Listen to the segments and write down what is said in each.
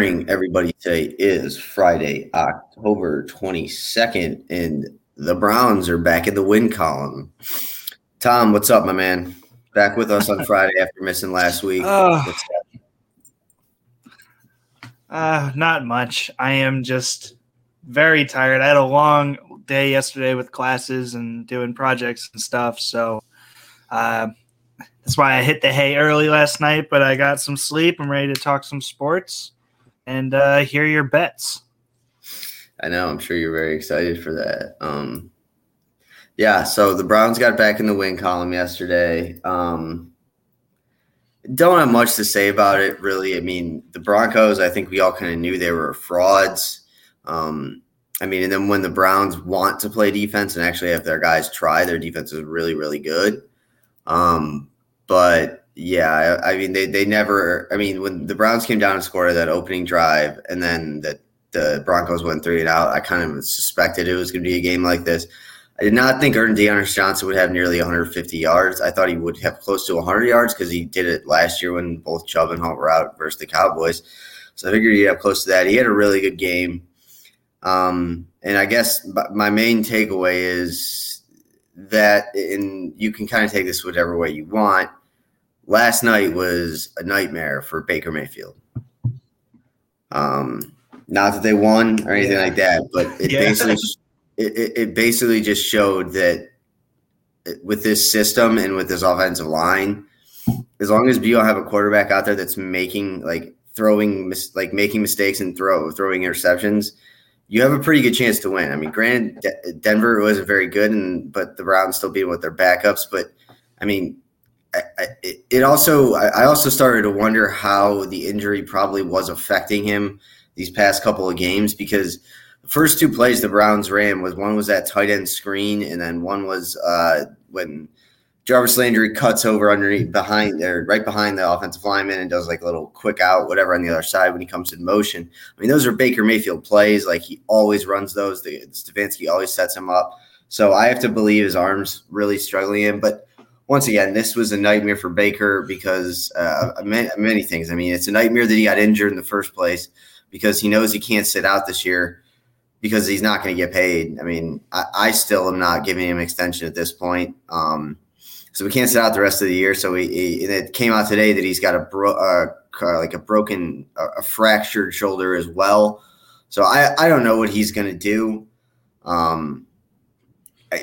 Morning, everybody. Today is Friday, October 22nd, and the Browns are back in the win column. Tom, what's up, my man? Back with us on Friday after missing last week. Uh, uh, not much. I am just very tired. I had a long day yesterday with classes and doing projects and stuff. So uh, that's why I hit the hay early last night, but I got some sleep. I'm ready to talk some sports and uh, hear your bets. I know. I'm sure you're very excited for that. Um, yeah. So the Browns got back in the win column yesterday. Um, don't have much to say about it, really. I mean, the Broncos. I think we all kind of knew they were frauds. Um, I mean, and then when the Browns want to play defense and actually have their guys try, their defense is really, really good. Um, but yeah, I, I, mean they they never. I mean when the Browns came down and scored that opening drive, and then that the Broncos went three and out, I kind of suspected it was going to be a game like this. I did not think Ernie D'Ernest Johnson would have nearly 150 yards. I thought he would have close to 100 yards because he did it last year when both Chubb and Hunt were out versus the Cowboys. So I figured he'd have close to that. He had a really good game. Um, and I guess my main takeaway is that, and you can kind of take this whatever way you want last night was a nightmare for Baker Mayfield. Um, not that they won or anything yeah. like that, but it yeah. basically it, it basically just showed that with this system and with this offensive line, as long as you don't have a quarterback out there that's making like throwing like making mistakes and throw throwing interceptions, you have a pretty good chance to win. I mean, granted, D- Denver wasn't very good, and but the Browns still beat with their backups. But I mean, I, it also I also started to wonder how the injury probably was affecting him these past couple of games because the first two plays the Browns ran was one was that tight end screen and then one was uh, when Jarvis Landry cuts over underneath behind there right behind the offensive lineman and does like a little quick out whatever on the other side when he comes in motion. I mean those are Baker Mayfield plays like he always runs those. The Stefanski always sets him up. So I have to believe his arms really struggling in, but once again, this was a nightmare for Baker because uh, many, many things. I mean, it's a nightmare that he got injured in the first place because he knows he can't sit out this year because he's not going to get paid. I mean, I, I, still am not giving him extension at this point. Um, so we can't sit out the rest of the year. So he, he it came out today that he's got a bro, uh, like a broken, a fractured shoulder as well. So I, I don't know what he's going to do. Um,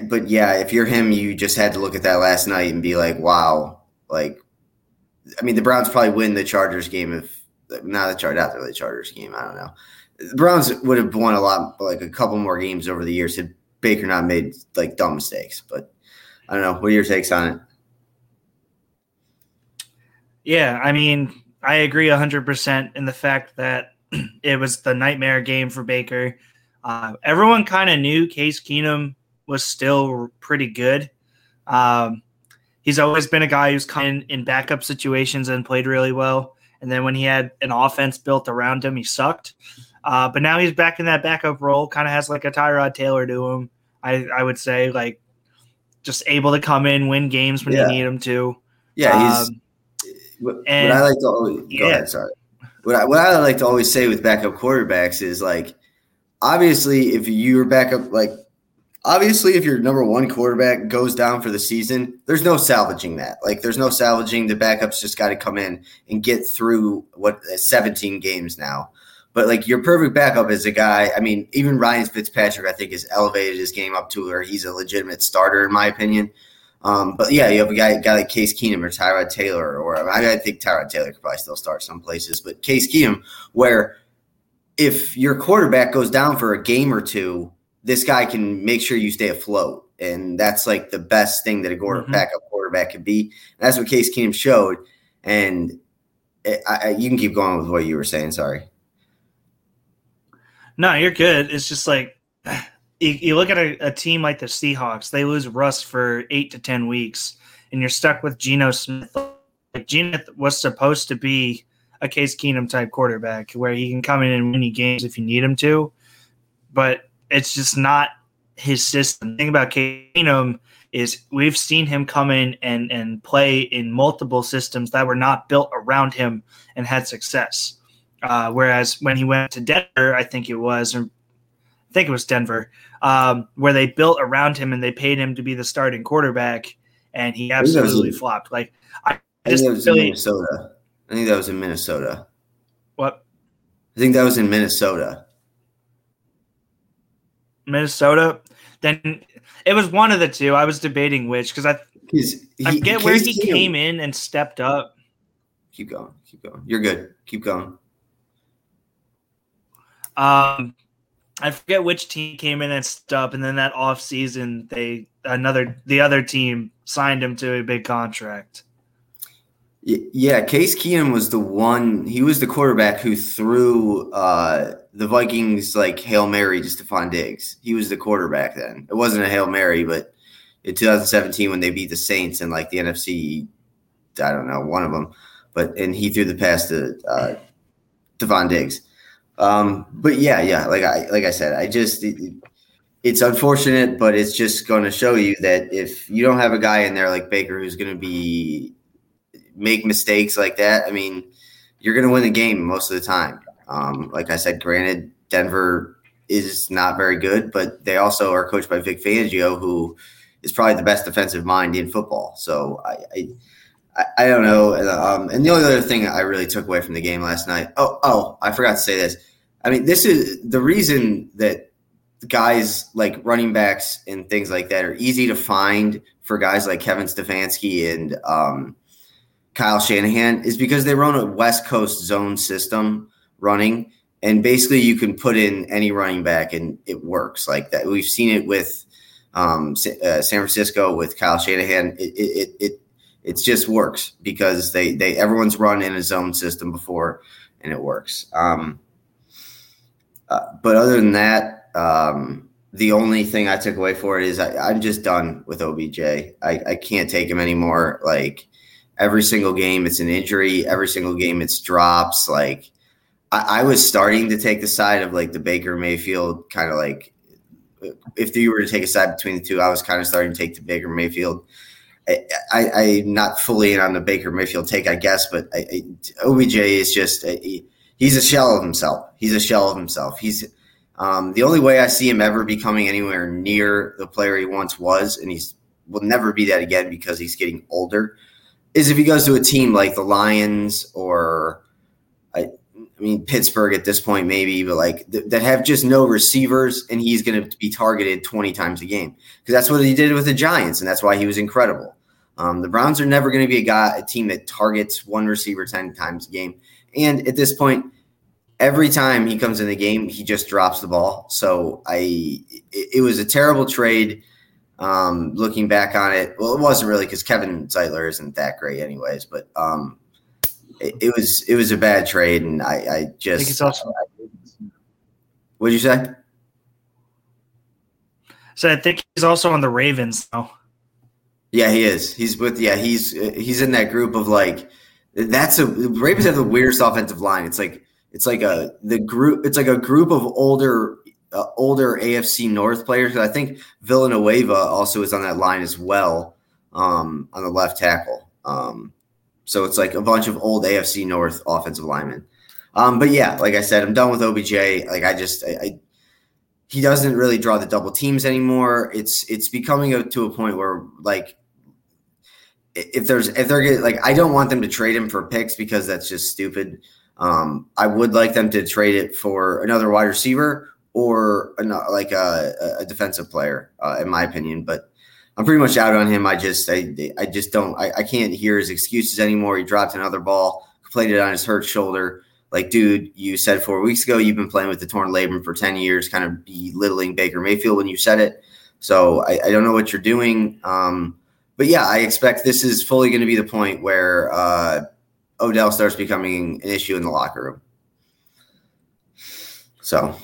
but yeah, if you're him, you just had to look at that last night and be like, wow, like, I mean, the Browns probably win the Chargers game if not the Chargers after the Chargers game. I don't know. The Browns would have won a lot, like a couple more games over the years had Baker not made like dumb mistakes. But I don't know. What are your takes on it? Yeah, I mean, I agree 100% in the fact that it was the nightmare game for Baker. Uh, everyone kind of knew Case Keenum was still pretty good. Um, he's always been a guy who's come in, in backup situations and played really well. And then when he had an offense built around him, he sucked. Uh, but now he's back in that backup role, kind of has like a Tyrod Taylor to him. I, I would say, like, just able to come in, win games when yeah. you need him to. Yeah, he's. Um, what, and, what I like to always, go yeah. ahead, sorry. What I, what I like to always say with backup quarterbacks is like, obviously, if you're backup, like obviously if your number one quarterback goes down for the season there's no salvaging that. Like there's no salvaging. The backups just got to come in and get through what 17 games now. But like your perfect backup is a guy i mean even ryan fitzpatrick i think has elevated his game up to where he's a legitimate starter in my opinion. Um, but yeah, you have a guy, guy like Case Keenum or Tyrod Taylor, or I, mean, I think Tyrod Taylor could probably still start some places, but Case Keenum, where if your quarterback goes down for a game or two, this guy can make sure you stay afloat. And that's like the best thing that a mm-hmm. backup quarterback could be. And that's what Case Keenum showed. And it, I, you can keep going with what you were saying. Sorry. No, you're good. It's just like you, you look at a, a, team like the Seahawks, they lose Russ for eight to 10 weeks, and you're stuck with Geno Smith. Like Geno was supposed to be a Case Keenum type quarterback where he can come in and win you games if you need him to. But it's just not his system. The thing about Keenum is we've seen him come in and and play in multiple systems that were not built around him and had success. Uh, whereas when he went to Denver, I think it was, or I think it was Denver, um, where they built around him and they paid him to be the starting quarterback, and he absolutely flopped. Like I, I just think that was really, in Minnesota. I think that was in Minnesota. What? I think that was in Minnesota. Minnesota. Then it was one of the two. I was debating which because I he, I get where he came in and stepped up. Keep going. Keep going. You're good. Keep going. Um, I forget which team came in and stepped up, and then that off season they another the other team signed him to a big contract. Yeah, Case Keenum was the one. He was the quarterback who threw uh, the Vikings like hail mary just to Stefon Diggs. He was the quarterback then. It wasn't a hail mary, but in 2017 when they beat the Saints and like the NFC, I don't know one of them, but and he threw the pass to uh, Stefon Diggs. Um, but yeah, yeah, like I like I said, I just it, it's unfortunate, but it's just going to show you that if you don't have a guy in there like Baker who's going to be make mistakes like that, I mean, you're going to win the game most of the time. Um, like I said, granted, Denver is not very good, but they also are coached by Vic Fangio, who is probably the best defensive mind in football. So I, I, I don't know. Um, and the only other thing I really took away from the game last night. Oh, oh, I forgot to say this. I mean, this is the reason that guys like running backs and things like that are easy to find for guys like Kevin Stefanski and um, Kyle Shanahan is because they run a West Coast zone system running, and basically you can put in any running back and it works like that. We've seen it with um, uh, San Francisco with Kyle Shanahan. It it it it just works because they they everyone's run in a zone system before and it works. Um, uh, but other than that, um, the only thing I took away for it is I, am just done with OBJ. I, I can't take him anymore. Like every single game it's an injury every single game it's drops like I, I, was starting to take the side of like the baker mayfield kind of like if you were to take a side between the two i was kind of starting to take the baker mayfield. I, am not fully in on the baker mayfield take i guess but I, I, obj is just he, he's a shell of himself. He's a shell of himself. He's um, the only way i see him ever becoming anywhere near the player he once was and he's will never be that again because he's getting older is if he goes to a team like the Lions or I, I mean Pittsburgh at this point maybe, but like th- that have just no receivers, and he's going to be targeted twenty times a game because that's what he did with the Giants, and that's why he was incredible. Um, the Browns are never going to be a guy, a team that targets one receiver ten times a game, and at this point, every time he comes in the game, he just drops the ball. So I, it, it was a terrible trade. Um, looking back on it, well, it wasn't really because Kevin Zeitler isn't that great, anyways. But um, it, it, was it was a bad trade, and I, I just. I think it's also. What'd you say? So I think he's also on the Ravens now. Yeah, he is. He's with. Yeah, he's he's in that group of like. That's a Ravens have the weirdest offensive line. It's like it's like a the group. It's like a group of older uh, older AFC North players. I think Villanueva also is on that line as well um, on the left tackle. Um, so it's like a bunch of old AFC North offensive linemen. Um, but yeah, like I said, I'm done with OBJ. Like I just, I, I, he doesn't really draw the double teams anymore. It's it's becoming a, to a point where like if there's if they're getting, like I don't want them to trade him for picks because that's just stupid. Um, I would like them to trade it for another wide receiver or like a, a defensive player, uh, in my opinion. But I'm pretty much out on him. I just I I just don't I, I can't hear his excuses anymore. He dropped another ball, played it on his hurt shoulder. Like, dude, you said four weeks ago you've been playing with the torn labrum for 10 years, kind of belittling Baker Mayfield when you said it. So I, I don't know what you're doing. Um, but yeah, I expect this is fully going to be the point where uh, Odell starts becoming an issue in the locker room. So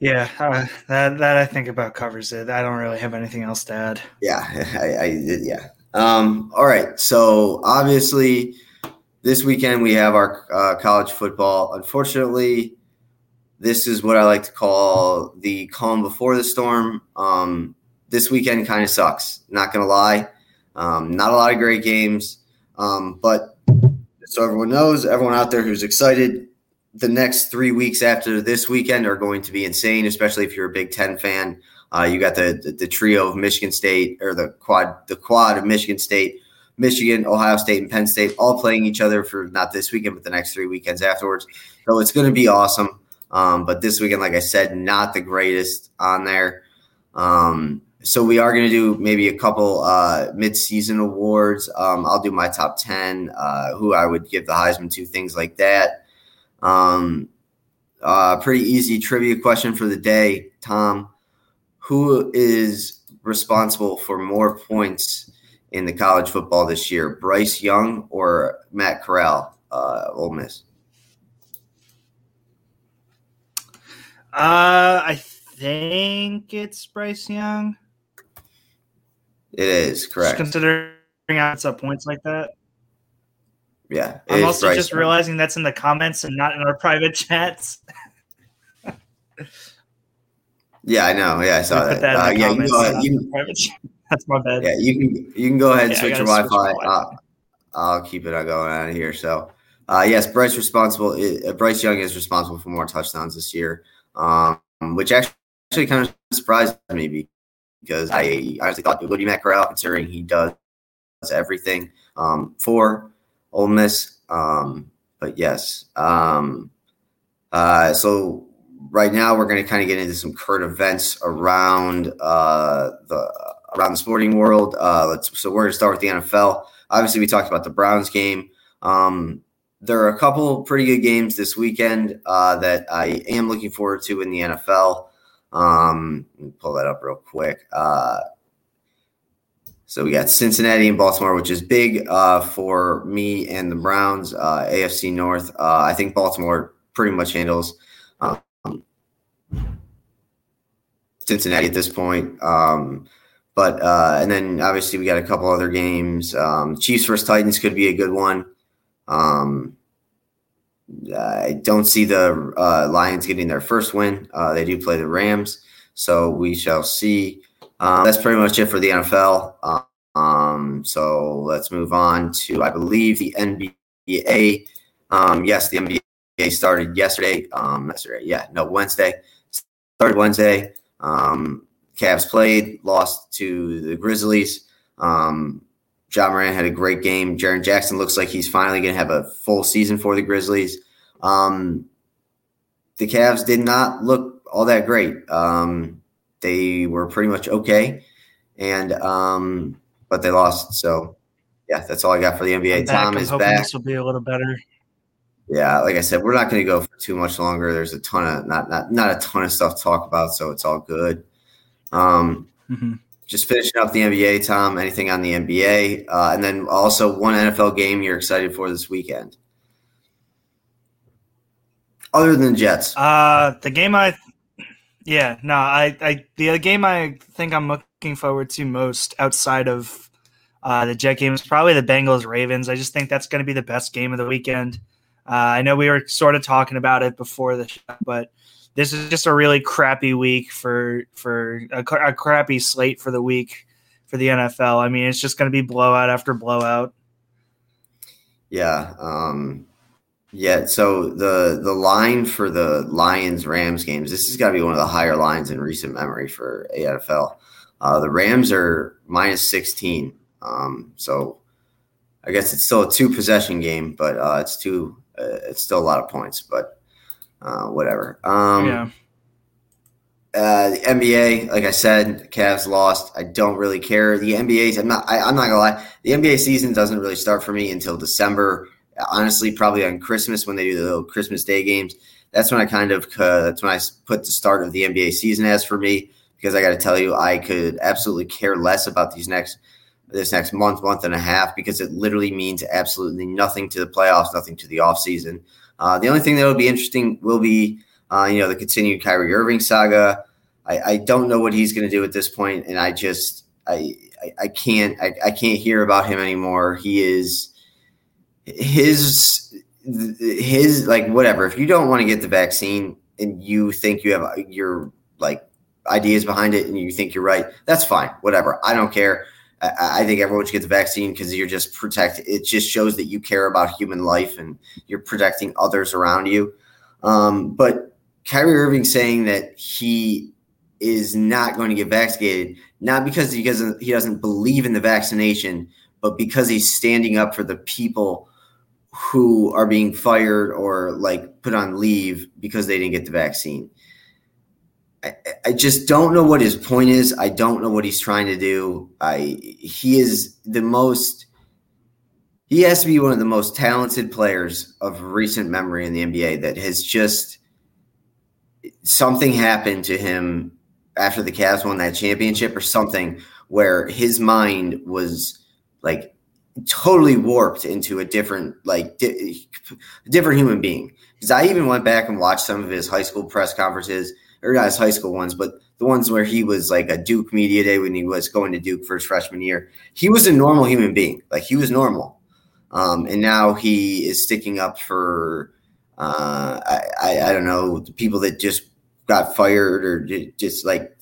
yeah, uh, that that I think about covers it. I don't really have anything else to add. Yeah, I, I yeah. Um, all right, so obviously this weekend we have our uh, college football. Unfortunately, this is what I like to call the calm before the storm. Um, this weekend kind of sucks. Not gonna lie, um, not a lot of great games, um, but so everyone knows, everyone out there who's excited, the next three weeks after this weekend are going to be insane, especially if you're a Big Ten fan. Uh, you got the, the, the trio of Michigan State or the quad the quad of Michigan State, Michigan, Ohio State, and Penn State all playing each other for not this weekend but the next three weekends afterwards. So it's going to be awesome. Um, but this weekend, like I said, not the greatest on there. Um, so we are going to do maybe a couple uh, mid-season awards. Um, I'll do my top ten, uh, who I would give the Heisman to, things like that. Um, uh, pretty easy trivia question for the day, Tom. Who is responsible for more points in the college football this year, Bryce Young or Matt Corral, uh, Ole Miss? Uh, I think it's Bryce Young. It is correct. Just considering outs up points like that. Yeah, I'm also just realizing that's in the comments and not in our private chats. yeah, I know. Yeah, I saw that. that uh, yeah, you go ahead. You, that's my bad. Yeah, you can you can go ahead and yeah, switch your Wi-Fi. Switch I'll, I'll keep it on going out of here. So, uh, yes, Bryce responsible. Uh, Bryce Young is responsible for more touchdowns this year, um, which actually, actually kind of surprised me because I honestly thought it would be Matt Corral, considering he does everything um, for Ole Miss. Um, but yes, um, uh, so right now we're going to kind of get into some current events around uh, the around the sporting world. Uh, let's so we're going to start with the NFL. Obviously, we talked about the Browns game. Um, there are a couple pretty good games this weekend uh, that I am looking forward to in the NFL. Um, pull that up real quick. Uh, so we got Cincinnati and Baltimore, which is big uh, for me and the Browns. Uh, AFC North. Uh, I think Baltimore pretty much handles um, Cincinnati at this point. Um, but uh, and then obviously we got a couple other games. Um, Chiefs versus Titans could be a good one. Um, I don't see the uh, Lions getting their first win. Uh, they do play the Rams, so we shall see. Um, that's pretty much it for the NFL. Um, so let's move on to, I believe, the NBA. Um, yes, the NBA started yesterday. Um, yesterday, yeah, no, Wednesday. Started Wednesday. Um, Cavs played, lost to the Grizzlies. Um, Ja Morant had a great game. Jaren Jackson looks like he's finally going to have a full season for the Grizzlies. Um, the Cavs did not look all that great. Um, they were pretty much okay, and um, but they lost. So yeah, that's all I got for the NBA. Tom is back. This will be a little better. Yeah, like I said, we're not going to go for too much longer. There's a ton of not not not a ton of stuff to talk about, so it's all good. Um, mm-hmm. Just finishing up the NBA, Tom. Anything on the NBA, uh, and then also one NFL game you're excited for this weekend, other than Jets. Uh, the game I, yeah, no, I, I, the game I think I'm looking forward to most outside of uh, the Jet game is probably the Bengals Ravens. I just think that's going to be the best game of the weekend. Uh, I know we were sort of talking about it before the show, but this is just a really crappy week for for a, a crappy slate for the week for the NFL. I mean, it's just going to be blowout after blowout. Yeah. Um, yeah. So the the line for the Lions Rams games, this has got to be one of the higher lines in recent memory for AFL. Uh, the Rams are minus sixteen. Um, so I guess it's still a two possession game, but uh, it's two. Uh, it's still a lot of points, but uh, whatever. Um, yeah. Uh, the NBA, like I said, Cavs lost. I don't really care. The NBA's, I'm not. I, I'm not gonna lie. The NBA season doesn't really start for me until December. Honestly, probably on Christmas when they do the little Christmas Day games. That's when I kind of. Uh, that's when I put the start of the NBA season as for me because I got to tell you, I could absolutely care less about these next this next month, month and a half because it literally means absolutely nothing to the playoffs, nothing to the offseason. Uh, the only thing that will be interesting will be, uh, you know, the continued Kyrie Irving saga. I, I don't know what he's going to do at this point, and I just I I, I can't I, I can't hear about him anymore. He is his his like whatever. If you don't want to get the vaccine and you think you have your like ideas behind it and you think you're right, that's fine. Whatever. I don't care. I, think everyone should get the vaccine because you're just protect. It just shows that you care about human life and you're protecting others around you. Um, but Kyrie Irving saying that he is not going to get vaccinated, not because he doesn't he doesn't believe in the vaccination, but because he's standing up for the people who are being fired or like put on leave because they didn't get the vaccine. I, I just don't know what his point is. I don't know what he's trying to do. I he is the most he has to be one of the most talented players of recent memory in the NBA that has just something happened to him after the Cavs won that championship or something where his mind was like totally warped into a different like di- different human being because i even went back and watched some of his high school press conferences or not his high school ones but the ones where he was like a duke media day when he was going to duke for his freshman year he was a normal human being like he was normal um, and now he is sticking up for uh, I, I, I don't know the people that just got fired or just like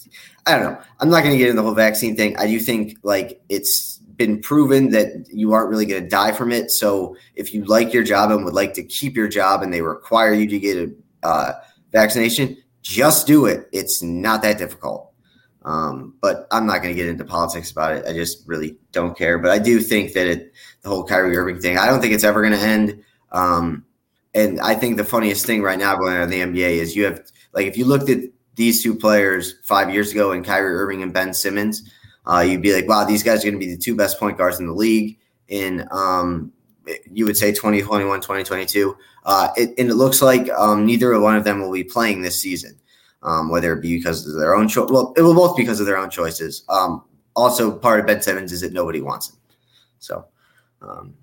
I don't know. I'm not going to get into the whole vaccine thing. I do think like it's been proven that you aren't really going to die from it. So if you like your job and would like to keep your job and they require you to get a uh, vaccination, just do it. It's not that difficult. Um, but I'm not going to get into politics about it. I just really don't care. But I do think that it, the whole Kyrie Irving thing, I don't think it's ever going to end. Um, and I think the funniest thing right now going on in the NBA is you have like if you looked at these two players five years ago and Kyrie Irving and Ben Simmons, uh, you'd be like, wow, these guys are going to be the two best point guards in the league in, um, you would say 2021, 2022. Uh, it, and it looks like um, neither one of them will be playing this season, um, whether it be because of their own choice. Well, it will both because of their own choices. Um, also, part of Ben Simmons is that nobody wants him. So, um,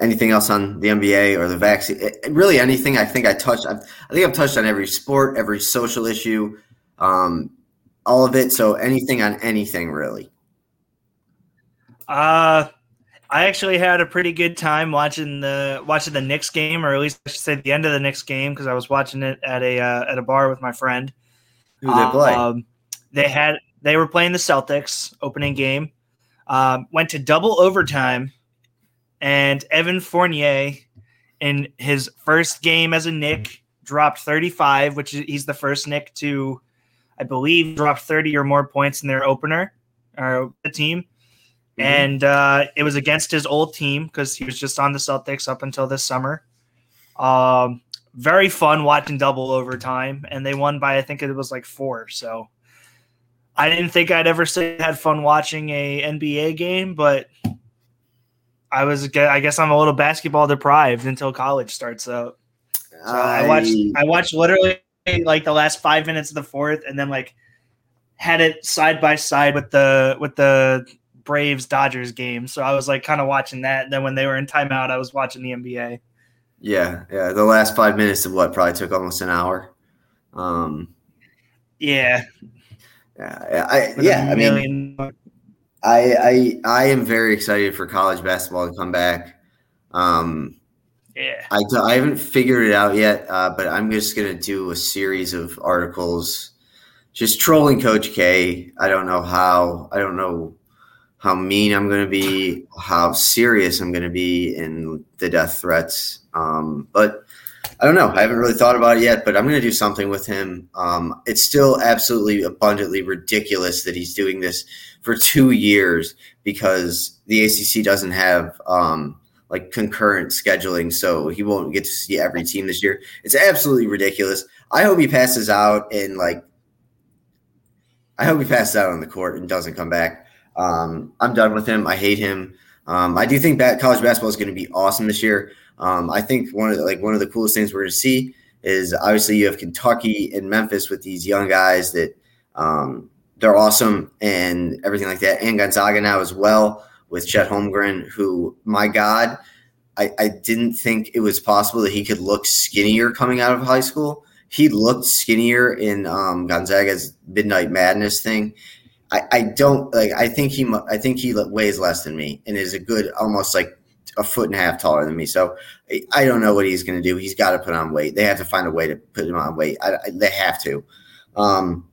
anything else on the NBA or the vaccine? It, really, anything. I think I touched. I've, i think I've touched on every sport, every social issue, um, all of it. So anything on anything, really. Uh, I actually had a pretty good time watching the watching the Knicks game, or at least I should say the end of the Knicks game, because I was watching it at a uh, at a bar with my friend. Who they play? Um, they had they were playing the Celtics opening game. Um, went to double overtime, and Evan Fournier, in his first game as a Knick, dropped 35, which is he's the first Knick to, I believe, drop 30 or more points in their opener or the team. Mm-hmm. And uh, it was against his old team because he was just on the Celtics up until this summer. Um, very fun watching double overtime, and they won by I think it was like four. So I didn't think I'd ever say I had fun watching a NBA game, but I was I guess I'm a little basketball deprived until college starts out. So I, I watched I watched literally like the last five minutes of the fourth, and then like had it side by side with the with the Braves Dodgers game. So I was like kind of watching that. And then when they were in timeout, I was watching the NBA. Yeah, yeah. The last five minutes of what probably took almost an hour. Um, yeah. Yeah, I, yeah. I mean, I, I I am very excited for college basketball to come back. Um, yeah, I, I haven't figured it out yet, uh, but I'm just gonna do a series of articles, just trolling Coach K. I don't know how. I don't know how mean I'm going to be, how serious I'm going to be in the death threats. Um, but I don't know. I haven't really thought about it yet, but I'm going to do something with him. Um, it's still absolutely abundantly ridiculous that he's doing this for two years because the ACC doesn't have um, like concurrent scheduling, so he won't get to see every team this year. It's absolutely ridiculous. I hope he passes out and like. I hope he passes out on the court and doesn't come back. Um, I'm done with him. I hate him. Um, I do think that college basketball is going to be awesome this year. Um, I think one of the, like one of the coolest things we're going to see is obviously you have Kentucky and Memphis with these young guys that um, they're awesome and everything like that, and Gonzaga now as well with Chet Holmgren, who my God, I, I didn't think it was possible that he could look skinnier coming out of high school. He looked skinnier in um, Gonzaga's Midnight Madness thing. I, I don't like. I think he. I think he weighs less than me and is a good, almost like a foot and a half taller than me. So I don't know what he's going to do. He's got to put on weight. They have to find a way to put him on weight. I, I, they have to. Um,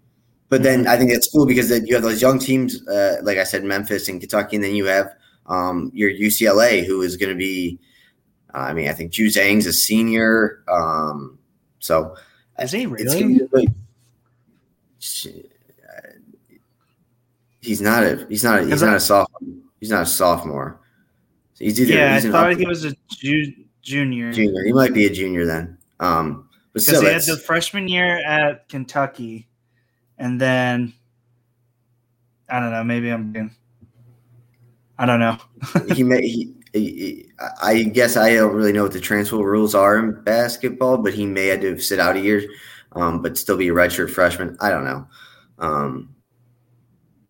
but then I think it's cool because you have those young teams, uh, like I said, Memphis and Kentucky, and then you have um, your UCLA, who is going to be. Uh, I mean, I think Juzang's a senior. Um, So is he really? He's not a he's not a, he's not a sophomore. He's not a sophomore. He's either yeah. He's I thought he was a ju- junior. Junior. He might be a junior then. Um, but because he had the freshman year at Kentucky, and then I don't know. Maybe I'm being. I don't know. he may. He, he, I guess I don't really know what the transfer rules are in basketball, but he may have to sit out a year, um, but still be a redshirt freshman. I don't know. Um,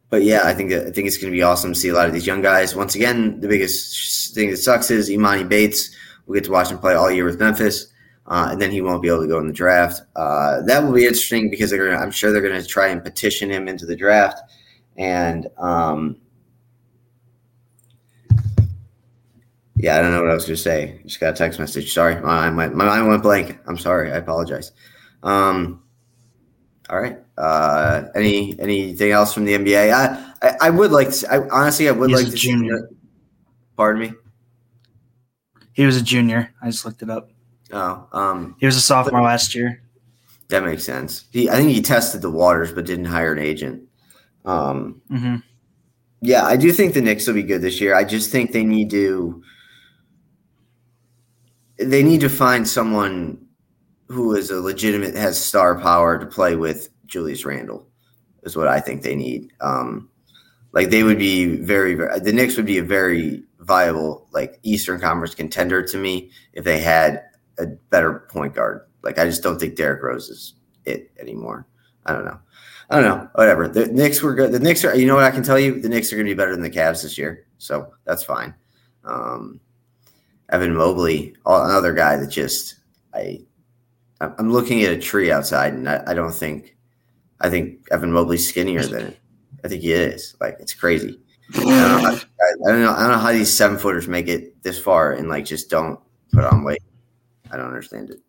but yeah, I think I think it's going to be awesome to see a lot of these young guys. Once again, the biggest thing that sucks is Emoni Bates. We get to watch him play all year with Memphis, uh, and then he won't be able to go in the draft. Uh, that will be interesting because gonna, I'm sure they're going to try and petition him into the draft. And um, yeah, I don't know what I was going to say. Just got a text message. Sorry, my, my, my mind went blank. I'm sorry. I apologize. Um, all right. Uh, any anything else from the NBA? I I, I would like to. I honestly I would He's like to. Junior. See, pardon me. He was a junior. I just looked it up. Oh, um, he was a sophomore last year. That makes sense. He, I think he tested the waters, but didn't hire an agent. Um, mm-hmm. Yeah, I do think the Knicks will be good this year. I just think they need to. They need to find someone who is a legitimate has star power to play with Julius Randle is what I think they need. Um, like they would be very, very, the Knicks would be a very viable like Eastern Conference contender to me if they had a better point guard. Like I just don't think Derrick Rose is it anymore. I don't know. I don't know. Whatever. The Knicks were good. The Knicks are. You know what I can tell you? The Knicks are going to be better than the Cavs this year. So that's fine. Um, Evan Mobley, another guy that just I I'm looking at a tree outside, and I, I don't think I think Evan Mobley's skinnier than it. I think he is. Like it's crazy. I don't, know how, I don't know. I don't know how these seven footers make it this far and like just don't put on weight. I don't understand it.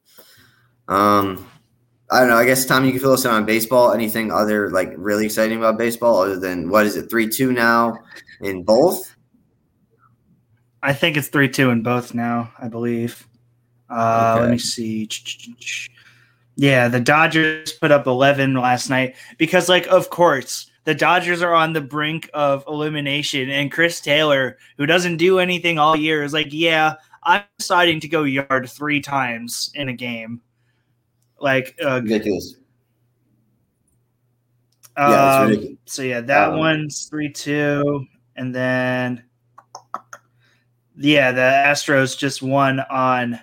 Um, I don't know. I guess Tom, you can fill us in on baseball. Anything other like really exciting about baseball other than what is it three two now in both? I think it's three two in both now. I believe. Uh, okay. Let me see. Yeah, the Dodgers put up 11 last night because, like, of course, the Dodgers are on the brink of elimination, and Chris Taylor, who doesn't do anything all year, is like, yeah, I'm deciding to go yard three times in a game. Like, uh, ridiculous. Um, yeah, ridiculous. So yeah, that um, one's three two, and then yeah, the Astros just won on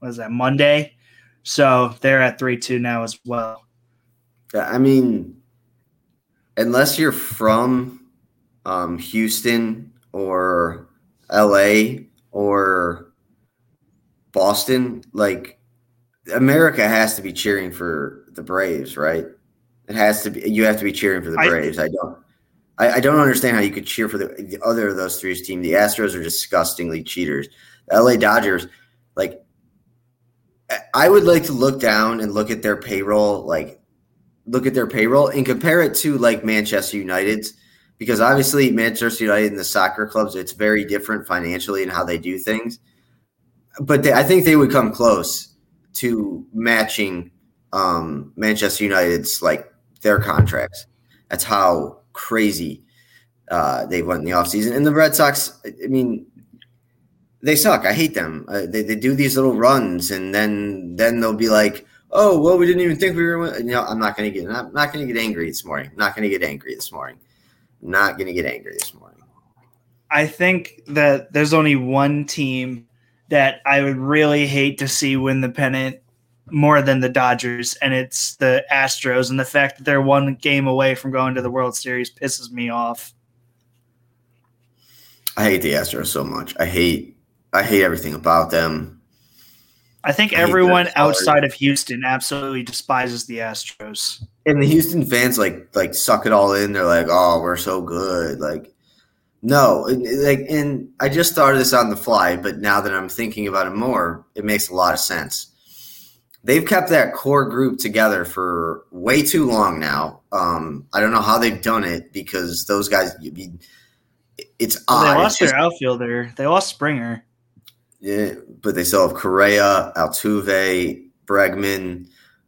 was that Monday? So they're at three two now as well. I mean, unless you're from um, Houston or L.A. or Boston, like America has to be cheering for the Braves, right? It has to be. You have to be cheering for the Braves. I, I don't. I, I, don't understand how you could cheer for the, the other of those three teams. The Astros are disgustingly cheaters. The LA Dodgers, like I would like to look down and look at their payroll, like look at their payroll and compare it to like Manchester United's, because obviously Manchester United and the soccer clubs, it's very different financially and how they do things. But they, I think they would come close to matching um, Manchester United's like their contracts. That's how crazy uh, they went in the offseason. And the Red Sox, I mean, they suck. I hate them. Uh, they, they do these little runs, and then then they'll be like, "Oh, well, we didn't even think we were." You know, I'm not going to get. I'm not going to get angry this morning. I'm not going to get angry this morning. I'm not going to get angry this morning. I think that there's only one team that I would really hate to see win the pennant more than the Dodgers, and it's the Astros. And the fact that they're one game away from going to the World Series pisses me off. I hate the Astros so much. I hate I hate everything about them. I think I everyone outside of Houston absolutely despises the Astros. And the Houston fans like like suck it all in. They're like, "Oh, we're so good." Like no, like and I just thought of this on the fly, but now that I'm thinking about it more, it makes a lot of sense. They've kept that core group together for way too long now. Um, I don't know how they've done it because those guys, it's well, odd. They lost their outfielder. They lost Springer. Yeah, but they still have Correa, Altuve, Bregman,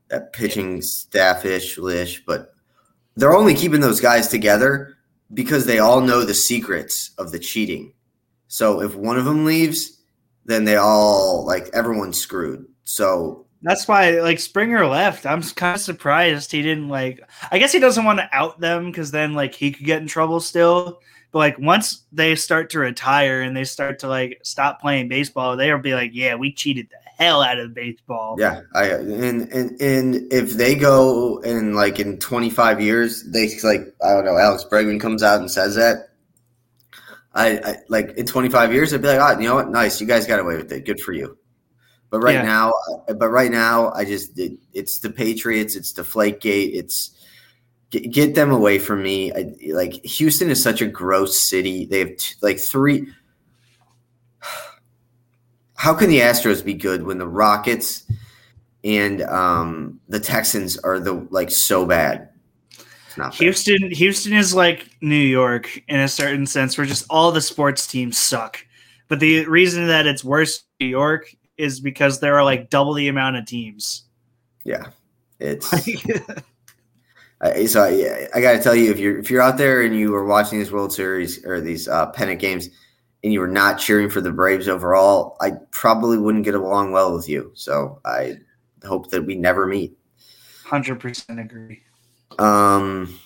that pitching staffish Lish, but they're only keeping those guys together because they all know the secrets of the cheating. So if one of them leaves, then they all like everyone's screwed. So that's why like Springer left. I'm kind of surprised he didn't like. I guess he doesn't want to out them because then like he could get in trouble still. But like once they start to retire and they start to like stop playing baseball, they'll be like, "Yeah, we cheated the hell out of baseball." Yeah, I and and and if they go and like in 25 years, they like I don't know, Alex Bregman comes out and says that. I, I like in 25 years, I'd be like, oh, you know what? Nice, you guys got away with it. Good for you. But right yeah. now, but right now, I just it, it's the Patriots, it's the Flakegate, it's get, get them away from me. I, like Houston is such a gross city. They have t- like three. How can the Astros be good when the Rockets and um, the Texans are the like so bad? It's not funny. Houston, Houston is like New York in a certain sense, where just all the sports teams suck. But the reason that it's worse New York is because there are like double the amount of teams. Yeah, it's. I, so I, I got to tell you, if you're if you're out there and you were watching these World Series or these uh, pennant games, and you were not cheering for the Braves overall, I probably wouldn't get along well with you. So I hope that we never meet. Hundred percent agree. Um,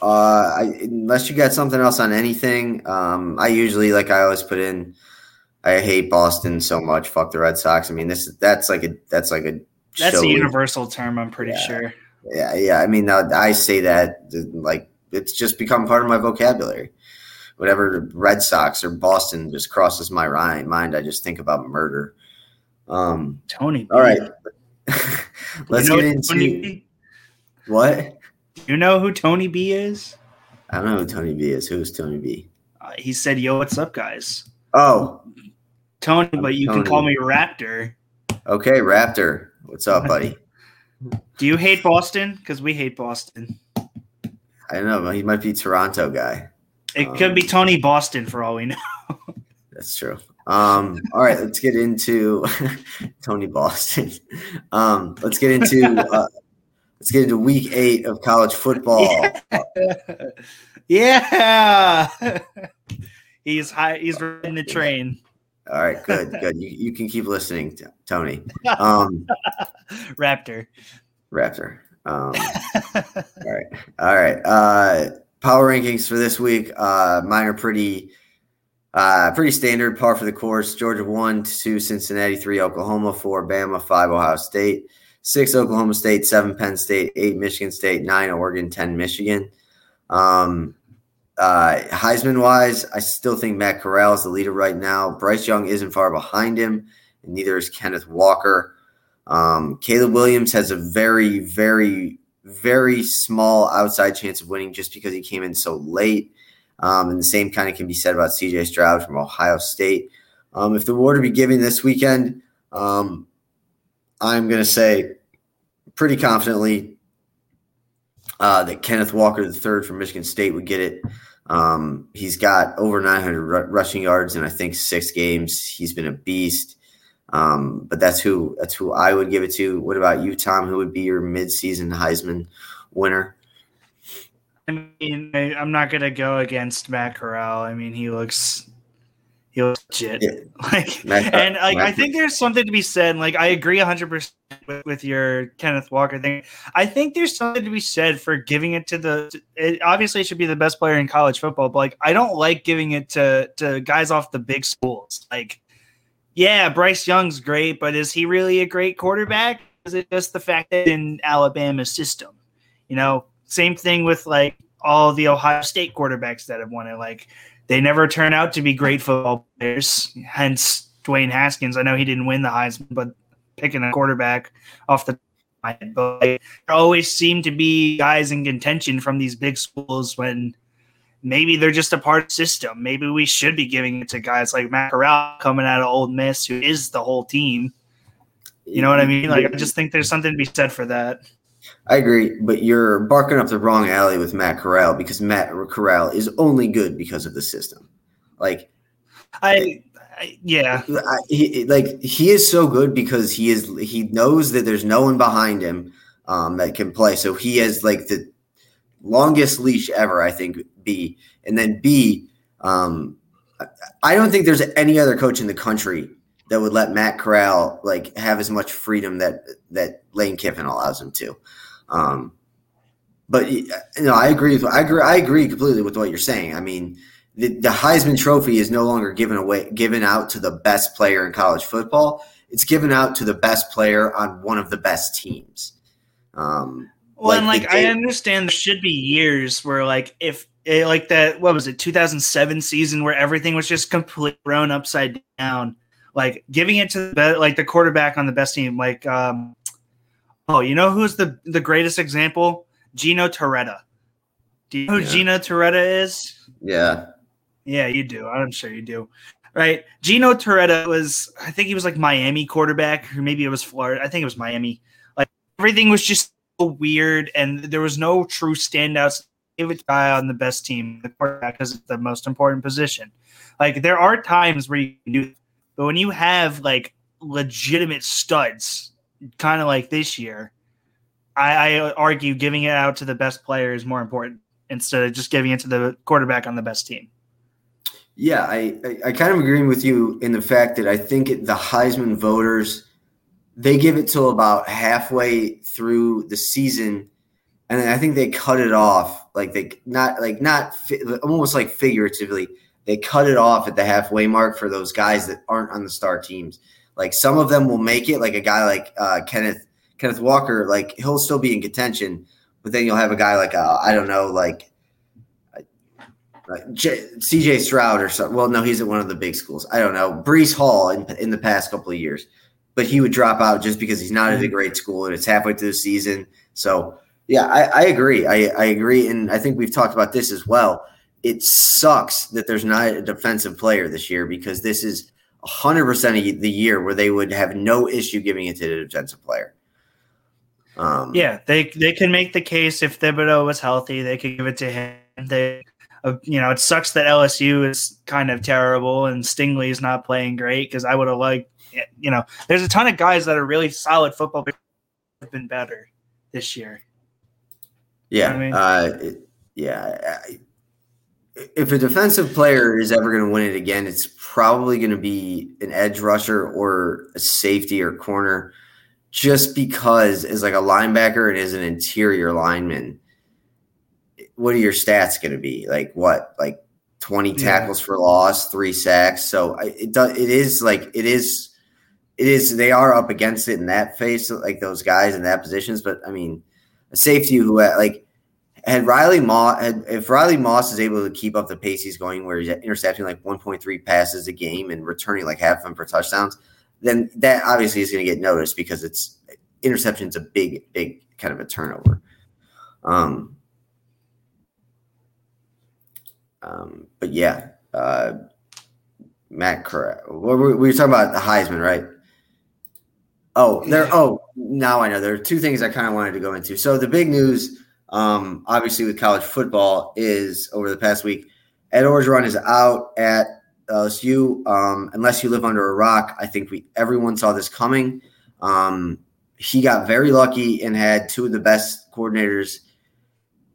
uh, I, unless you got something else on anything, um, I usually like I always put in. I hate Boston so much. Fuck the Red Sox. I mean, this that's like a that's like a that's a universal term. I'm pretty yeah. sure. Yeah, yeah. I mean, now I say that like it's just become part of my vocabulary. Whatever Red Sox or Boston just crosses my mind, I just think about murder. Um, Tony. All right, let's you know get into what? Do you know who Tony B is? I don't know who Tony B is. Who's Tony B? Uh, he said, "Yo, what's up, guys?" Oh, Tony, but you Tony. can call me Raptor. Okay, Raptor. What's up, buddy? Do you hate Boston? Because we hate Boston. I don't know. He might be Toronto guy. It um, could be Tony Boston for all we know. that's true. Um, all right, let's get into Tony Boston. Um, let's get into uh, let's get into week eight of college football. Yeah, yeah. he's high. He's riding the train. All right, good, good. You, you can keep listening, Tony. Um, Raptor. Raptor. Um, all right, all right. Uh, power rankings for this week. Uh, mine are pretty, uh, pretty standard. Par for the course. Georgia one, two Cincinnati, three Oklahoma, four Bama, five Ohio State, six Oklahoma State, seven Penn State, eight Michigan State, nine Oregon, ten Michigan. Um, uh, Heisman wise, I still think Matt Corral is the leader right now. Bryce Young isn't far behind him, and neither is Kenneth Walker. Um, Caleb Williams has a very, very, very small outside chance of winning just because he came in so late. Um, and the same kind of can be said about CJ Stroud from Ohio State. Um, if the award to be given this weekend, um, I'm going to say pretty confidently uh, that Kenneth Walker III from Michigan State would get it. Um, he's got over 900 r- rushing yards in I think six games. He's been a beast. Um, but that's who that's who I would give it to. What about you, Tom? Who would be your midseason Heisman winner? I mean, I, am not gonna go against Matt Corral. I mean, he looks he looks legit. Yeah. Like, and like, I think there's something to be said. Like, I agree 100 percent with your Kenneth Walker thing. I think there's something to be said for giving it to the. It obviously it should be the best player in college football, but like, I don't like giving it to to guys off the big schools. Like, yeah, Bryce Young's great, but is he really a great quarterback? Is it just the fact that in Alabama's system? You know, same thing with like all the Ohio State quarterbacks that have won it. Like they never turn out to be great football players. Hence Dwayne Haskins. I know he didn't win the Heisman, but picking a quarterback off the line, but there always seem to be guys in contention from these big schools when maybe they're just a part of system. Maybe we should be giving it to guys like Matt Corral coming out of Ole Miss, who is the whole team. You know what I mean? Like, I just think there's something to be said for that. I agree, but you're barking up the wrong alley with Matt Corral because Matt Corral is only good because of the system. Like, I yeah, I, he, like he is so good because he is he knows that there's no one behind him um, that can play. So he has like the longest leash ever, I think. B and then B. Um, I don't think there's any other coach in the country that would let Matt Corral like have as much freedom that that Lane Kiffin allows him to. Um, but you know, I agree. With, I agree. I agree completely with what you're saying. I mean, the, the Heisman Trophy is no longer given away, given out to the best player in college football. It's given out to the best player on one of the best teams. Um, well, like and like I understand there should be years where like if it, like that what was it 2007 season where everything was just completely thrown upside down, like giving it to the like the quarterback on the best team, like um, oh, you know who's the the greatest example? Gino Torretta. Do you know who yeah. Gino Torretta is? Yeah. Yeah, you do. I'm sure you do. Right. Gino Torretta was, I think he was like Miami quarterback, or maybe it was Florida. I think it was Miami. Like everything was just so weird, and there was no true standouts. Give it guy on the best team, the quarterback is the most important position. Like there are times where you can do, but when you have like legitimate studs, kind of like this year, I, I argue giving it out to the best player is more important instead of just giving it to the quarterback on the best team. Yeah, I, I, I kind of agree with you in the fact that I think the Heisman voters they give it till about halfway through the season, and I think they cut it off like they not like not almost like figuratively they cut it off at the halfway mark for those guys that aren't on the star teams. Like some of them will make it, like a guy like uh, Kenneth Kenneth Walker, like he'll still be in contention, but then you'll have a guy like uh, I don't know, like CJ Stroud or something. Well, no, he's at one of the big schools. I don't know. Breece Hall in, in the past couple of years, but he would drop out just because he's not at a mm-hmm. great school and it's halfway through the season. So, yeah, I, I agree. I, I agree. And I think we've talked about this as well. It sucks that there's not a defensive player this year because this is 100% of the year where they would have no issue giving it to the defensive player. Um, yeah, they they can make the case if Thibodeaux was healthy, they could give it to him. They uh, you know, it sucks that LSU is kind of terrible and Stingley is not playing great because I would have liked, you know, there's a ton of guys that are really solid football have been better this year. Yeah, you know I mean? uh, yeah. If a defensive player is ever going to win it again, it's probably going to be an edge rusher or a safety or corner, just because as like a linebacker and as an interior lineman what are your stats going to be? Like what? Like 20 tackles yeah. for loss, three sacks. So it does. It is like it is. It is. They are up against it in that face, like those guys in that positions. But I mean, a safety who like had Riley Moss. Had, if Riley Moss is able to keep up the pace he's going, where he's intercepting like 1.3 passes a game and returning like half of them for touchdowns, then that obviously is going to get noticed because it's interception is a big, big kind of a turnover. Um, um, but yeah, uh, Matt Corral. We were talking about the Heisman, right? Oh, there. Oh, now I know. There are two things I kind of wanted to go into. So the big news, um, obviously with college football, is over the past week, Ed Orgeron is out at LSU. Um, unless you live under a rock, I think we everyone saw this coming. Um, he got very lucky and had two of the best coordinators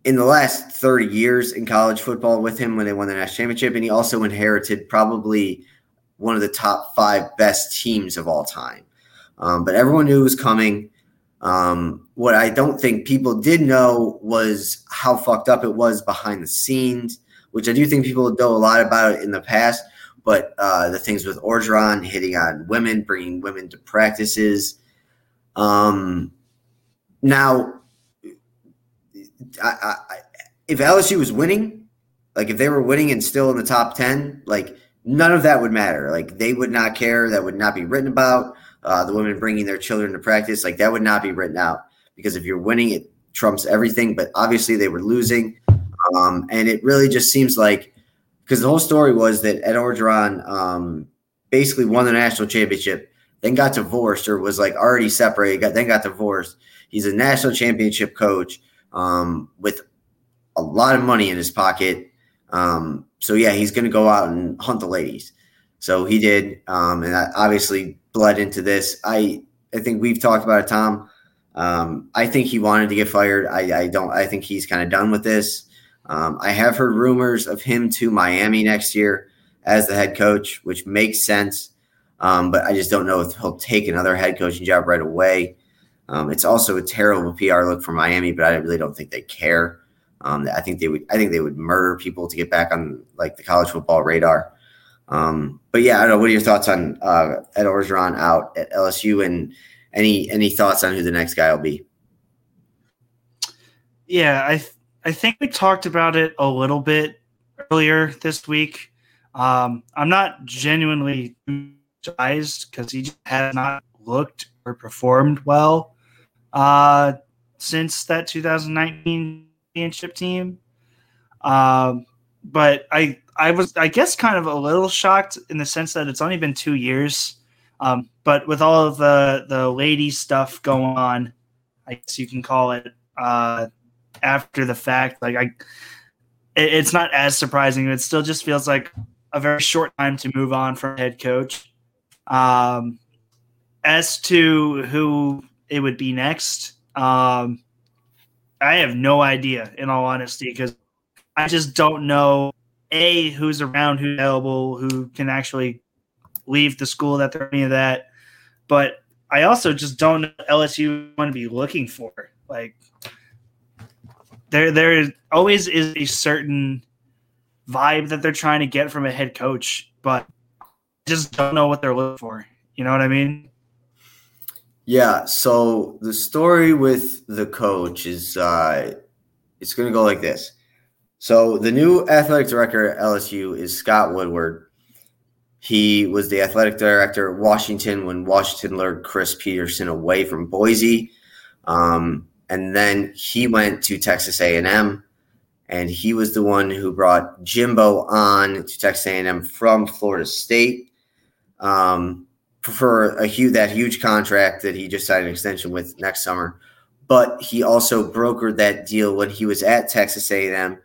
in the last 30 years in college football with him when they won the national championship. And he also inherited probably one of the top five best teams of all time. Um, but everyone knew it was coming. Um, what I don't think people did know was how fucked up it was behind the scenes, which I do think people know a lot about it in the past. But uh, the things with Orgeron hitting on women, bringing women to practices. Um, now, I, I, if LSU was winning, like if they were winning and still in the top 10, like none of that would matter. Like they would not care. That would not be written about. Uh, the women bringing their children to practice, like that would not be written out because if you're winning, it trumps everything. But obviously they were losing. Um, and it really just seems like because the whole story was that Ed Orgeron um, basically won the national championship, then got divorced or was like already separated, got, then got divorced. He's a national championship coach um, with a lot of money in his pocket. Um, so yeah, he's going to go out and hunt the ladies. So he did, um, and that obviously bled into this. I I think we've talked about it, Tom. Um, I think he wanted to get fired. I, I don't. I think he's kind of done with this. Um, I have heard rumors of him to Miami next year as the head coach, which makes sense. Um, but I just don't know if he'll take another head coaching job right away. Um, it's also a terrible PR look for Miami, but I really don't think they care. Um, I think they would. I think they would murder people to get back on like the college football radar. Um, but yeah, I don't know. What are your thoughts on uh, Ed Orgeron out at LSU, and any any thoughts on who the next guy will be? Yeah, I th- I think we talked about it a little bit earlier this week. Um, I'm not genuinely surprised because he has not looked or performed well uh, since that 2019 championship team. Um, but I I was I guess kind of a little shocked in the sense that it's only been two years. Um, but with all of the the lady stuff going on, I guess you can call it uh, after the fact. Like I, it, it's not as surprising. It still just feels like a very short time to move on from head coach. Um, as to who it would be next, um, I have no idea, in all honesty, because I just don't know a who's around, who's available, who can actually leave the school that they're any of that. But I also just don't know LSU want to be looking for. Like there there always is a certain vibe that they're trying to get from a head coach, but just don't know what they're looking for. You know what I mean? Yeah. So the story with the coach is uh, it's going to go like this. So the new athletic director at LSU is Scott Woodward. He was the athletic director at Washington when Washington lured Chris Petersen away from Boise, um, and then he went to Texas A&M, and he was the one who brought Jimbo on to Texas A&M from Florida State. Um, for a huge that huge contract that he just signed an extension with next summer. But he also brokered that deal when he was at Texas A&M,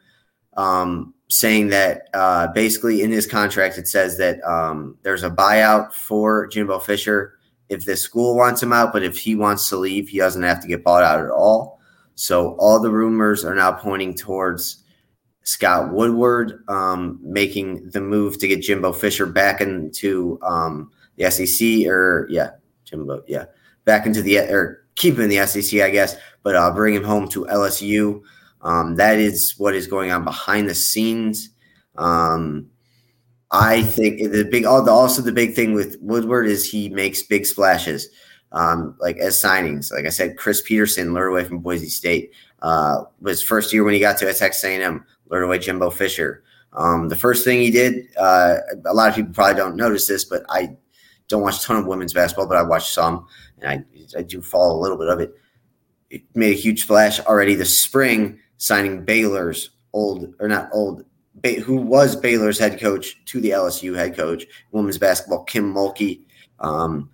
um, saying that uh, basically in his contract it says that um, there's a buyout for Jimbo Fisher if the school wants him out, but if he wants to leave, he doesn't have to get bought out at all. So all the rumors are now pointing towards Scott Woodward um, making the move to get Jimbo Fisher back into um, the SEC or yeah, Jimbo, yeah, back into the or keep him in the SEC, I guess, but uh, bring him home to LSU. Um, that is what is going on behind the scenes. Um, I think the big, also the big thing with Woodward is he makes big splashes, um, like as signings. Like I said, Chris Petersen lured away from Boise State. Uh, was first year when he got to Texas A&M, lured away Jimbo Fisher. Um, the first thing he did, uh, a lot of people probably don't notice this, but I don't watch a ton of women's basketball, but I watch some, and I, I do follow a little bit of it. It made a huge splash already this spring, signing Baylor's old or not old, who was Baylor's head coach to the LSU head coach, women's basketball, Kim Mulkey. Um,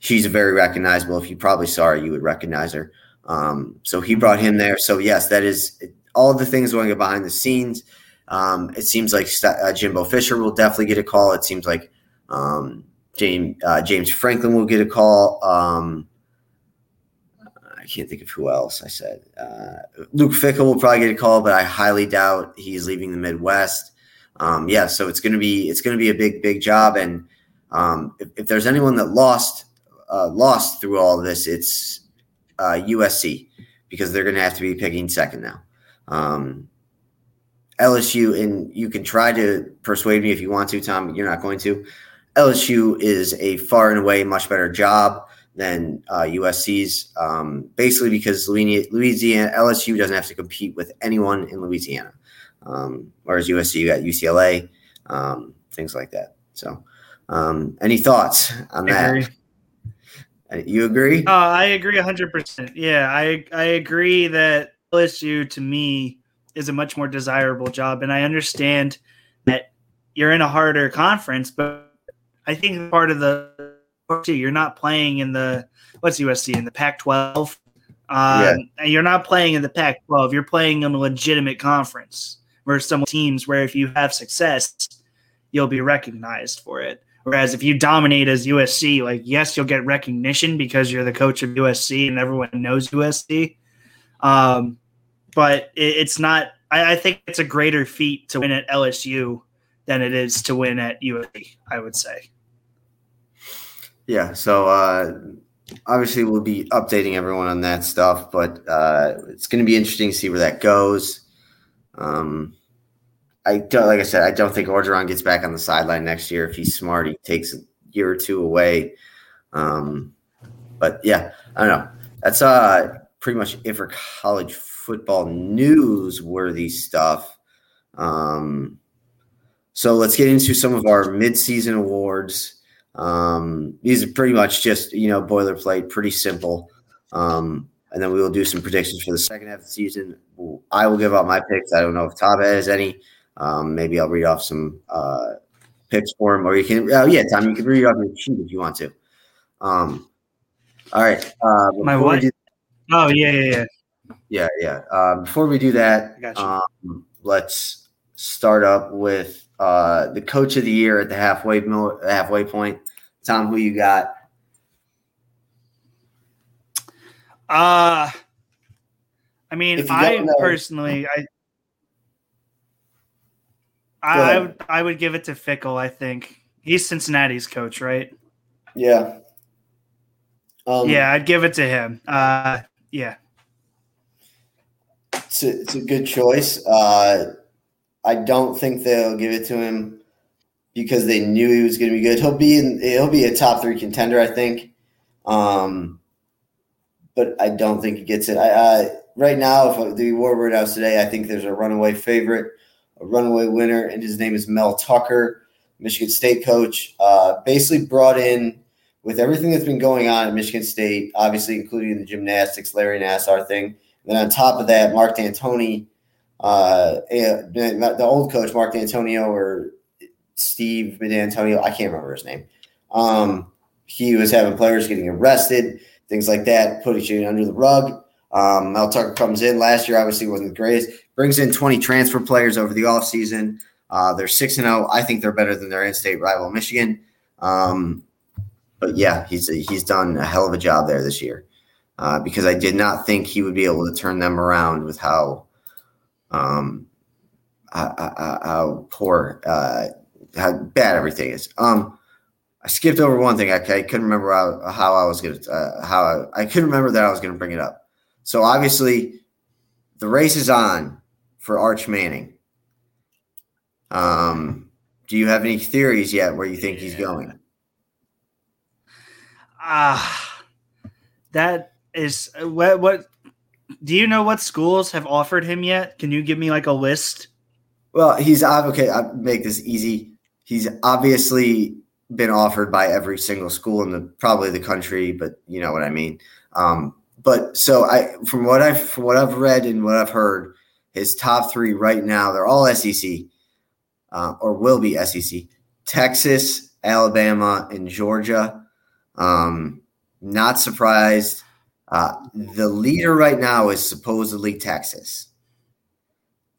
she's very recognizable. If you probably saw her, you would recognize her. Um, so he brought him there. So yes, that is all the things going on behind the scenes. Um, it seems like uh, Jimbo Fisher will definitely get a call. It seems like um, James uh, James Franklin will get a call. Um, can't think of who else I said. Uh, Luke Fickell will probably get a call, but I highly doubt he's leaving the Midwest. Um, yeah, so it's gonna be it's gonna be a big big job, and um, if, if, there's anyone that lost uh, lost through all of this, it's uh, USC because they're gonna have to be picking second now. Um, LSU, and you can try to persuade me if you want to, Tom. You're not going to. LSU is a far and away much better job than uh, USC's, um, basically because Louisiana LSU doesn't have to compete with anyone in Louisiana, um, whereas USC you got UCLA, um, things like that. So, um, any thoughts on that? Uh, you agree? Uh, I agree hundred percent. Yeah, I I agree that LSU to me is a much more desirable job, and I understand that you're in a harder conference, but I think part of the you're not playing in the what's USC in the Pac-12. Um, yeah. You're not playing in the Pac-12. You're playing in a legitimate conference versus some teams where if you have success, you'll be recognized for it. Whereas if you dominate as USC, like yes, you'll get recognition because you're the coach of USC and everyone knows USC. Um, but it, it's not. I, I, think it's a greater feat to win at LSU than it is to win at USC. I would say. Yeah. So uh, obviously we'll be updating everyone on that stuff, but uh, it's going to be interesting to see where that goes. Um, I don't, like I said, I don't think Orgeron gets back on the sideline next year. If he's smart, he takes a year or two away. Um, but yeah, I don't know. That's uh pretty much it for college football news worthy stuff. Um, so let's get into some of our midseason awards. Um, these are pretty much just you know boilerplate, pretty simple. Um, and then we will do some predictions for the second half of the season. I will give out my picks. I don't know if Todd has any. Um, maybe I'll read off some uh, picks for him, or you can. Oh yeah, Tom, you can read off your sheet if you want to. Um, all right. Uh, my? Do, oh yeah, yeah, yeah. Yeah, yeah. Um, before we do that, um, let's start up with uh, the coach of the year at the halfway halfway point. Tom, who you got? Uh I mean, I personally, I I, I would, I would give it to Fickell. I think he's Cincinnati's coach, right? Yeah. Um, yeah, I'd give it to him. Uh, yeah. It's a, it's a good choice. Uh, I don't think they'll give it to him because they knew he was going to be good. He'll be in. He'll be a top three contender, I think. Um, but I don't think he gets it. I, I right now, if the award were announced today, I think there's a runaway favorite a runaway winner, and his name is Mel Tucker, Michigan State coach. Uh, basically brought in with everything that's been going on at Michigan State, obviously including the gymnastics, Larry Nassar thing. And then on top of that, Mark D'Antoni, uh, the old coach Mark Dantonio or Steve D'Antonio, I can't remember his name. Um, he was having players getting arrested, things like that, putting you under the rug. Um, Mel Tucker comes in last year, obviously wasn't the greatest. Brings in 20 transfer players over the offseason. Uh, they're 6 and 0. I think they're better than their in state rival, Michigan. Um, but yeah, he's he's done a hell of a job there this year uh, because I did not think he would be able to turn them around with how um, how, how poor uh, how bad everything is. Um, I skipped over one thing. I, I couldn't remember how, how I was going to uh, how I, I couldn't remember that I was going to bring it up. So obviously, the race is on for Arch Manning. Um, do you have any theories yet where you think he's going? Ah, uh, that is what. What do you know? What schools have offered him yet? Can you give me like a list? Well, he's okay. I make this easy. He's obviously been offered by every single school in the probably the country, but you know what I mean. Um, but so I from what I've from what I've read and what I've heard, his top three right now they're all SEC uh, or will be SEC: Texas, Alabama, and Georgia. Um, not surprised. Uh, the leader right now is supposedly Texas,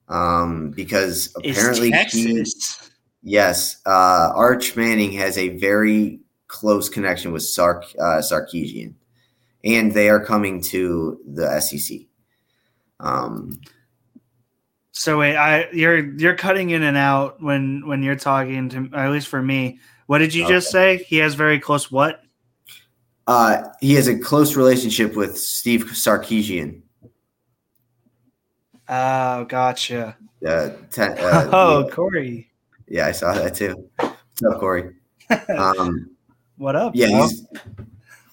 um, because apparently he, yes, uh, Arch Manning has a very close connection with Sark uh, Sarkisian and they are coming to the SEC. Um, so wait, I you're you're cutting in and out when when you're talking to at least for me. What did you okay. just say? He has very close what? Uh, he has a close relationship with Steve Sarkisian. Oh, gotcha. Uh, ten, uh, oh, yeah. Corey. Yeah, I saw that too. What's up, Corey? Um, what up? Yeah, he's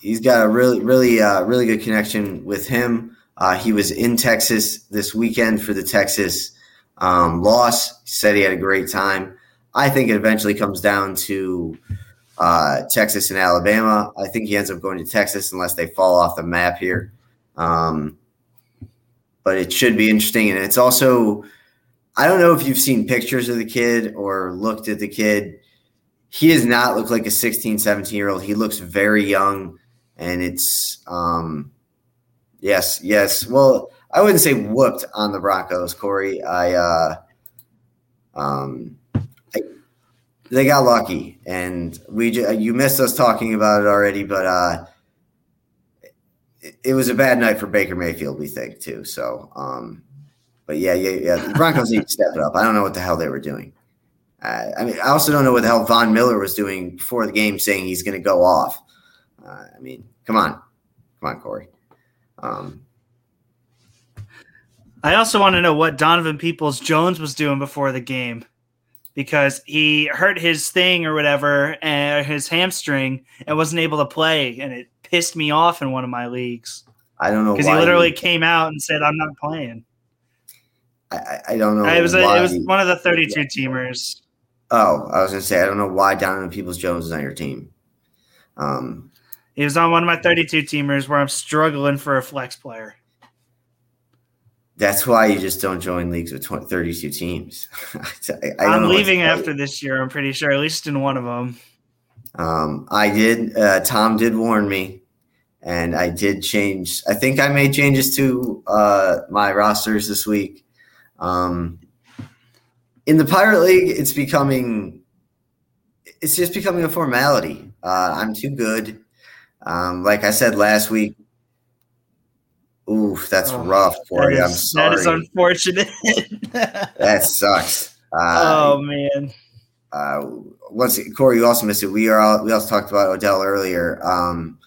he's got a really, really, uh, really good connection with him. Uh, he was in Texas this weekend for the Texas um, loss. He said he had a great time. I think it eventually comes down to uh, Texas and Alabama. I think he ends up going to Texas unless they fall off the map here. Um, but it should be interesting. And it's also, I don't know if you've seen pictures of the kid or looked at the kid. He does not look like a 16, 17 year old. He looks very young and it's um, yes, yes. Well, I wouldn't say whooped on the Broncos, Corey. I uh, um, they got lucky, and we you missed us talking about it already, but uh, it, it, was a bad night for Baker Mayfield, we think too. So, um, but yeah, yeah, yeah, the Broncos need to step it up. I don't know what the hell they were doing. Uh, I mean, I also don't know what the hell Von Miller was doing before the game, saying he's going to go off. Uh, I mean, come on, come on, Corey. Um, I also want to know what Donovan Peoples Jones was doing before the game because he hurt his thing or whatever and his hamstring and wasn't able to play and it pissed me off in one of my leagues. I don't know why. because he literally he, came out and said, "I'm not playing." I, I don't know. It was a, it was one of the 32 teamers. Oh, I was gonna say I don't know why Donovan Peoples Jones is on your team. Um, he was on one of my 32 teamers where I'm struggling for a flex player. That's why you just don't join leagues with 20, 32 teams. I, am leaving after this year. I'm pretty sure, at least in one of them. Um, I did. Uh, Tom did warn me, and I did change. I think I made changes to uh, my rosters this week. Um, in the Pirate League, it's becoming. It's just becoming a formality. Uh, I'm too good. Um, like I said last week, Oof, that's oh, rough for you. I'm sorry. That is unfortunate. that sucks. Uh, oh man. Uh, once Corey, you also missed it. We are all, we also talked about Odell earlier. Um,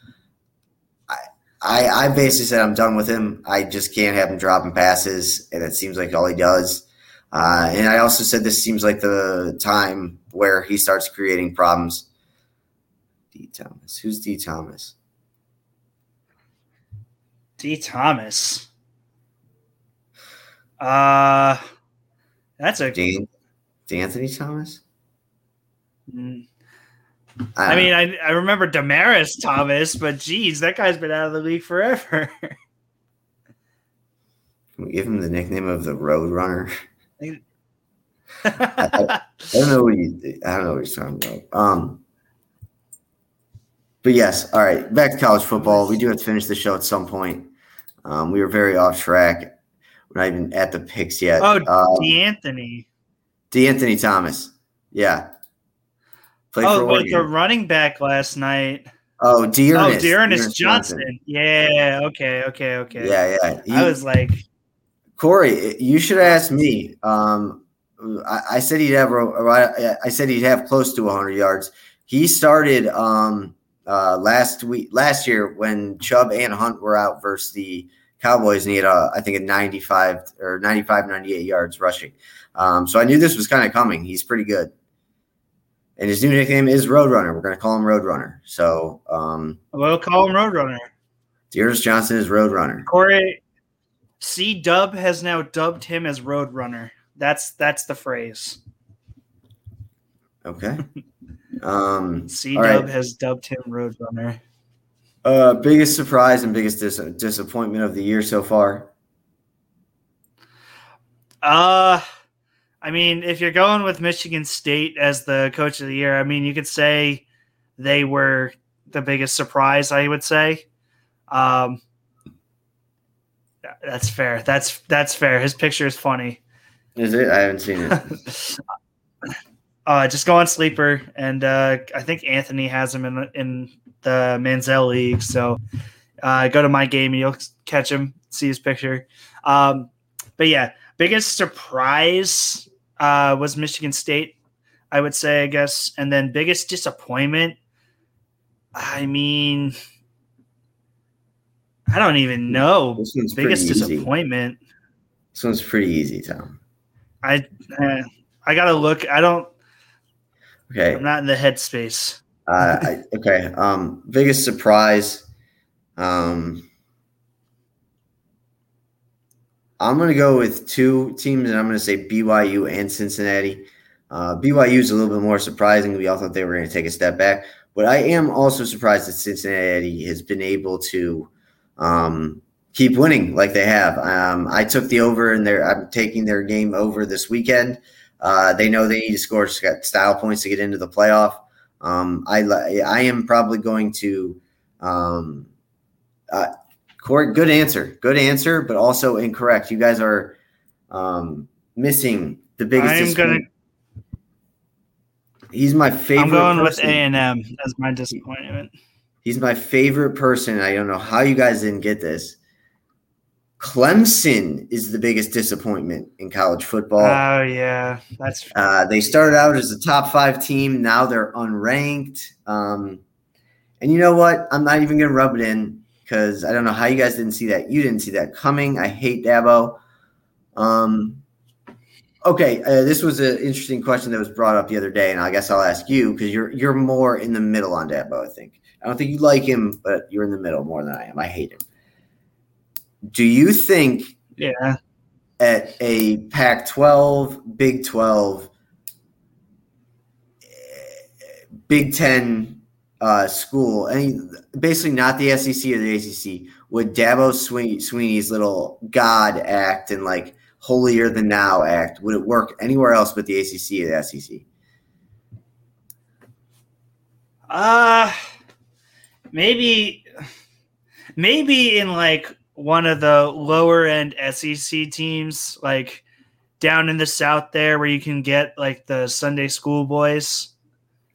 I, I I basically said I'm done with him. I just can't have him dropping passes, and it seems like all he does. Uh, and I also said this seems like the time where he starts creating problems. D Thomas, who's D Thomas? D. Thomas. Uh that's a D. Anthony Thomas. Mm. I, I mean, I, I remember Demaryius Thomas, but geez, that guy's been out of the league forever. Can we give him the nickname of the Road Runner? I, I, don't know what he. I don't know what he's talking about. Um, but yes, all right. Back to college football. We do have to finish the show at some point. Um, we were very off track. We're not even at the picks yet. Oh, um, De'Anthony. De'Anthony Thomas. Yeah. Played oh, but the running back last night. Oh, D'Ernest. Oh, D'Ernest Johnson. Johnson. Yeah. Okay. Okay. Okay. Yeah. Yeah. He, I was like, Corey, you should ask me. Um, I, I, said he'd have. I said he'd have close to 100 yards. He started. Um, uh, last week, last year when Chubb and Hunt were out versus the Cowboys, and he had a, I think a 95 or 95, 98 yards rushing. Um, so I knew this was kind of coming. He's pretty good. And his new nickname is Roadrunner. We're going to call him Roadrunner. So um, we'll call him Roadrunner. D'Ernest Johnson is Roadrunner. Corey C Dub has now dubbed him as Roadrunner. That's that's the phrase. Okay. Um, C Dub right. has dubbed him Roadrunner. Uh, biggest surprise and biggest dis- disappointment of the year so far. Uh, I mean, if you're going with Michigan State as the coach of the year, I mean, you could say they were the biggest surprise. I would say. Um, that's fair. That's that's fair. His picture is funny. Is it? I haven't seen it. Uh, just go on sleeper, and uh, I think Anthony has him in in the Manziel league. So uh, go to my game, and you'll catch him, see his picture. Um, but yeah, biggest surprise uh, was Michigan State, I would say, I guess, and then biggest disappointment. I mean, I don't even know. biggest disappointment. This one's pretty easy, Tom. I uh, I gotta look. I don't. Okay. I'm not in the headspace. uh, I, okay. Um, biggest surprise. Um, I'm going to go with two teams, and I'm going to say BYU and Cincinnati. Uh, BYU is a little bit more surprising. We all thought they were going to take a step back, but I am also surprised that Cincinnati has been able to um, keep winning like they have. Um, I took the over, and I'm taking their game over this weekend. Uh, they know they need to score style points to get into the playoff. Um, I I am probably going to. Um, uh, Corey, good answer, good answer, but also incorrect. You guys are um, missing the biggest. I'm gonna. He's my favorite. I'm going person. with A and M as my disappointment. He's my favorite person. I don't know how you guys didn't get this. Clemson is the biggest disappointment in college football. Oh yeah, that's. Uh, they started out as a top five team. Now they're unranked. Um, and you know what? I'm not even gonna rub it in because I don't know how you guys didn't see that. You didn't see that coming. I hate Dabo. Um, okay, uh, this was an interesting question that was brought up the other day, and I guess I'll ask you because you're you're more in the middle on Dabo. I think. I don't think you like him, but you're in the middle more than I am. I hate him. Do you think yeah at a Pac 12, Big 12, Big 10 uh, school, any basically not the SEC or the ACC, would Dabo Swinney's little God act and like holier than now act, would it work anywhere else but the ACC or the SEC? Uh, maybe, maybe in like one of the lower end SEC teams, like down in the South there, where you can get like the Sunday school boys.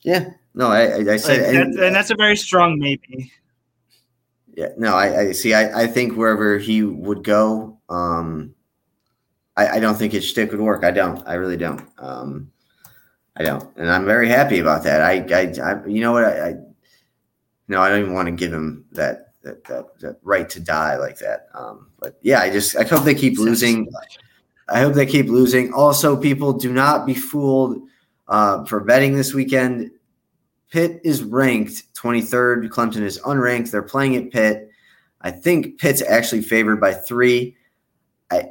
Yeah, no, I, I said, like, and, and, that's a very strong maybe. Yeah, no, I, I see. I, I think wherever he would go, um, I, I don't think his stick would work. I don't. I really don't. Um, I don't, and I'm very happy about that. I, I, I you know what? I, I no, I don't even want to give him that that, that, that right to die like that. Um, but yeah, I just I hope they keep losing. I hope they keep losing. Also, people do not be fooled uh, for betting this weekend. Pitt is ranked 23rd. Clemson is unranked. They're playing at Pitt. I think Pitt's actually favored by three. I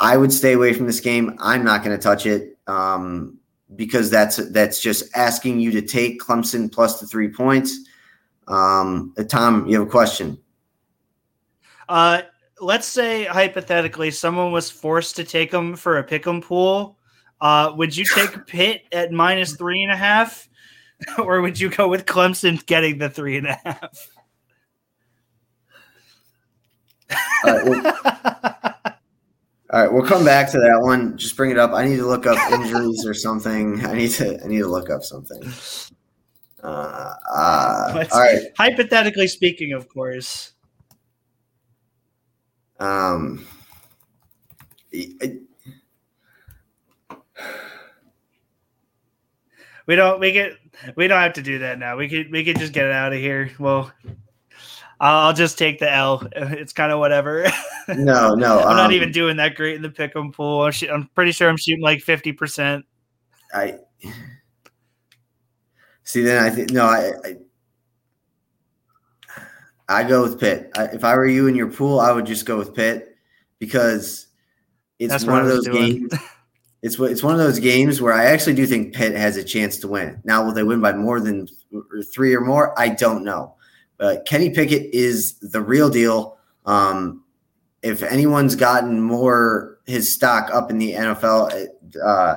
I would stay away from this game. I'm not going to touch it um, because that's that's just asking you to take Clemson plus the three points. Um, Tom, you have a question? Uh, let's say hypothetically someone was forced to take them for a pick'em pool. Uh, would you take Pitt at minus three and a half, or would you go with Clemson getting the three and a half? All right, we'll, all right, we'll come back to that one. Just bring it up. I need to look up injuries or something. I need to. I need to look up something. Uh, uh, all right. Hypothetically speaking, of course. Um, it, we don't. We get. We don't have to do that now. We could. We could just get it out of here. Well, I'll just take the L. It's kind of whatever. No, no. I'm um, not even doing that great in the pick'em pool. I'm, sh- I'm pretty sure I'm shooting like fifty percent. I See, then I think no, I, I, I go with Pitt. I, if I were you in your pool, I would just go with Pitt because it's That's one of those games. It's it's one of those games where I actually do think Pitt has a chance to win. Now, will they win by more than three or more? I don't know. But Kenny Pickett is the real deal. Um, if anyone's gotten more his stock up in the NFL, uh,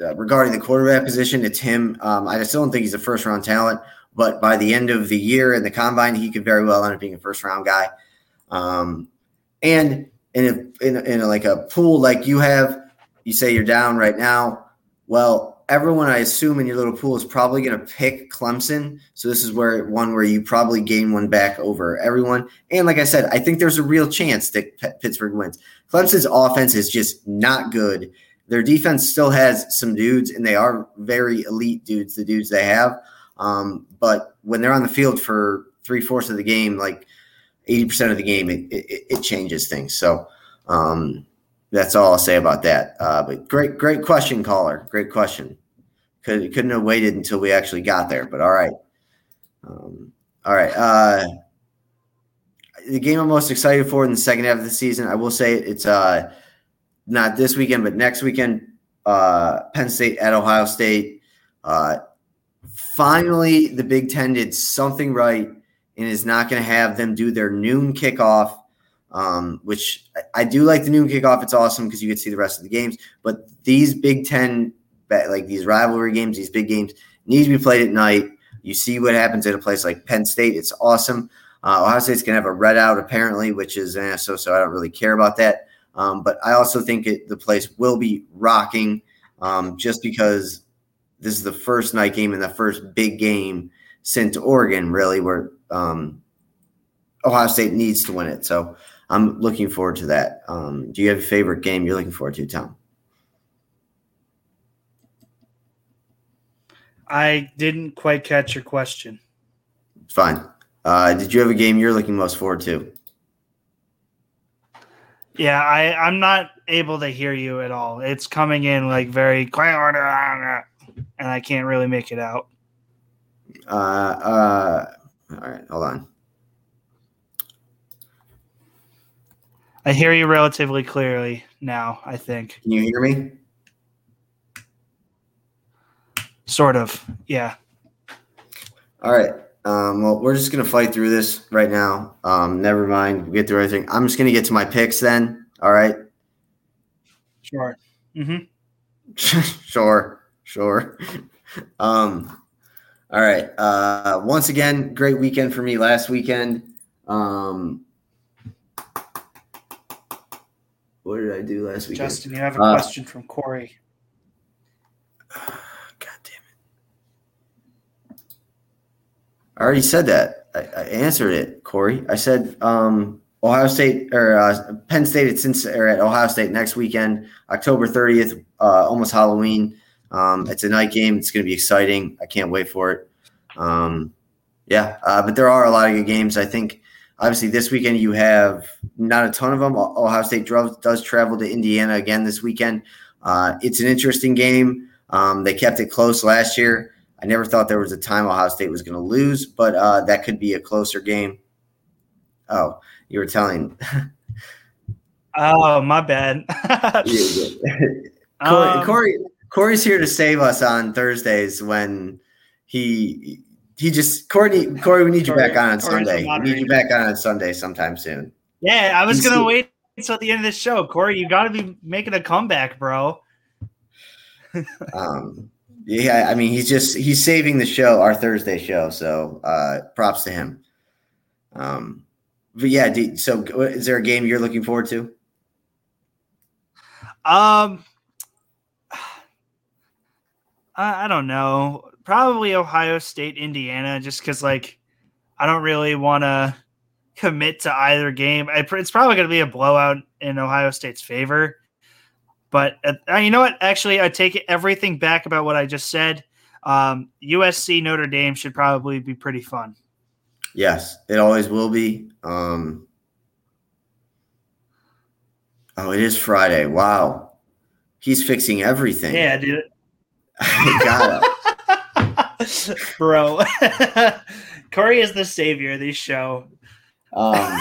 uh, regarding the quarterback position, it's him. Um, I still don't think he's a first round talent, but by the end of the year in the combine, he could very well end up being a first round guy. Um, and in a, in, a, in a, like a pool like you have, you say you're down right now. Well, everyone I assume in your little pool is probably going to pick Clemson. So this is where one where you probably gain one back over everyone. And like I said, I think there's a real chance that P- Pittsburgh wins. Clemson's offense is just not good. Their defense still has some dudes, and they are very elite dudes, the dudes they have. Um, but when they're on the field for three fourths of the game, like 80% of the game, it, it, it changes things. So um, that's all I'll say about that. Uh, but great, great question, caller. Great question. Could, couldn't have waited until we actually got there, but all right. Um, all right. Uh, the game I'm most excited for in the second half of the season, I will say it, it's uh, not this weekend, but next weekend, uh, Penn State at Ohio State. Uh, finally, the Big Ten did something right and is not going to have them do their noon kickoff, um, which I, I do like the noon kickoff. It's awesome because you get to see the rest of the games. But these Big Ten, like these rivalry games, these big games, need to be played at night. You see what happens at a place like Penn State. It's awesome. Uh, Ohio State's going to have a red out apparently, which is eh, so so. I don't really care about that. Um, but I also think it, the place will be rocking um, just because this is the first night game and the first big game since Oregon, really, where um, Ohio State needs to win it. So I'm looking forward to that. Um, do you have a favorite game you're looking forward to, Tom? I didn't quite catch your question. Fine. Uh, did you have a game you're looking most forward to? Yeah, I I'm not able to hear you at all. It's coming in like very and I can't really make it out. Uh, uh, all right, hold on. I hear you relatively clearly now. I think. Can you hear me? Sort of, yeah. All right. Um, well, we're just gonna fight through this right now. Um, never mind, we'll get through everything. I'm just gonna get to my picks then. All right. Sure. Mm-hmm. sure. Sure. um, all right. Uh, once again, great weekend for me last weekend. Um, what did I do last weekend? Justin, you have a uh, question from Corey. I already said that. I, I answered it, Corey. I said um, Ohio State or uh, Penn State at Cincinnati or at Ohio State next weekend, October 30th, uh, almost Halloween. Um, it's a night game. It's going to be exciting. I can't wait for it. Um, yeah, uh, but there are a lot of good games. I think obviously this weekend you have not a ton of them. Ohio State does travel to Indiana again this weekend. Uh, it's an interesting game. Um, they kept it close last year. I never thought there was a time Ohio State was going to lose, but uh, that could be a closer game. Oh, you were telling. oh, my bad. Corey, um, Corey, Corey's here to save us on Thursdays when he he just Corey Corey we need you back on on Sunday. We need you back on on Sunday sometime soon. Yeah, I was gonna wait until the end of the show. Corey, you got to be making a comeback, bro. um, yeah, I mean, he's just he's saving the show, our Thursday show. So uh, props to him. Um, but yeah, do, so is there a game you're looking forward to? Um, I, I don't know. Probably Ohio State, Indiana, just because like I don't really want to commit to either game. It's probably going to be a blowout in Ohio State's favor. But uh, you know what? Actually, I take everything back about what I just said. Um, USC Notre Dame should probably be pretty fun. Yes, it always will be. Um, oh, it is Friday. Wow, he's fixing everything. Yeah, dude. got it, bro. Corey is the savior of this show. Um,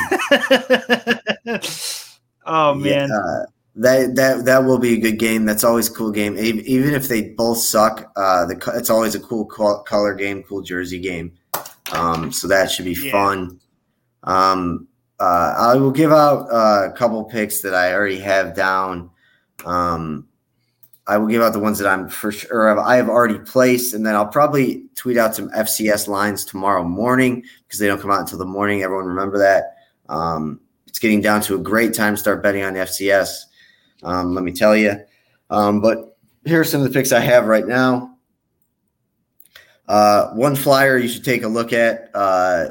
oh man. Yeah, that that that will be a good game. That's always a cool game. Even if they both suck, uh, the it's always a cool color game, cool jersey game. Um, so that should be yeah. fun. Um, uh, I will give out uh, a couple picks that I already have down. Um, I will give out the ones that I'm for sure I have already placed, and then I'll probably tweet out some FCS lines tomorrow morning because they don't come out until the morning. Everyone remember that. Um, it's getting down to a great time to start betting on FCS. Um, let me tell you. Um, but here are some of the picks I have right now. Uh, one flyer you should take a look at uh,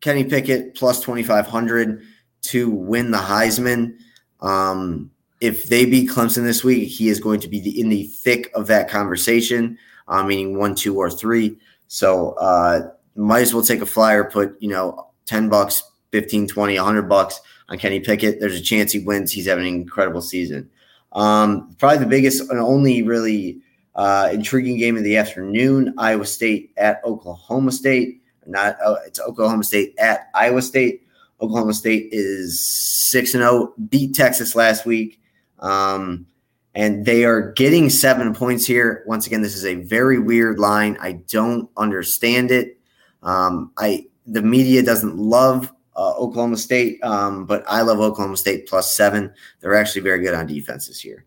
Kenny Pickett plus 2,500 to win the Heisman. Um, if they beat Clemson this week, he is going to be the, in the thick of that conversation, uh, meaning one, two, or three. So uh, might as well take a flyer, put, you know, 10 bucks, 15, 20, 100 bucks on Kenny Pickett. There's a chance he wins. He's having an incredible season. Um, probably the biggest and only really uh, intriguing game of the afternoon: Iowa State at Oklahoma State. Not uh, it's Oklahoma State at Iowa State. Oklahoma State is six and zero. Oh, beat Texas last week, um, and they are getting seven points here. Once again, this is a very weird line. I don't understand it. Um, I the media doesn't love uh, Oklahoma State, um, but I love Oklahoma State plus seven. They're actually very good on defense this year.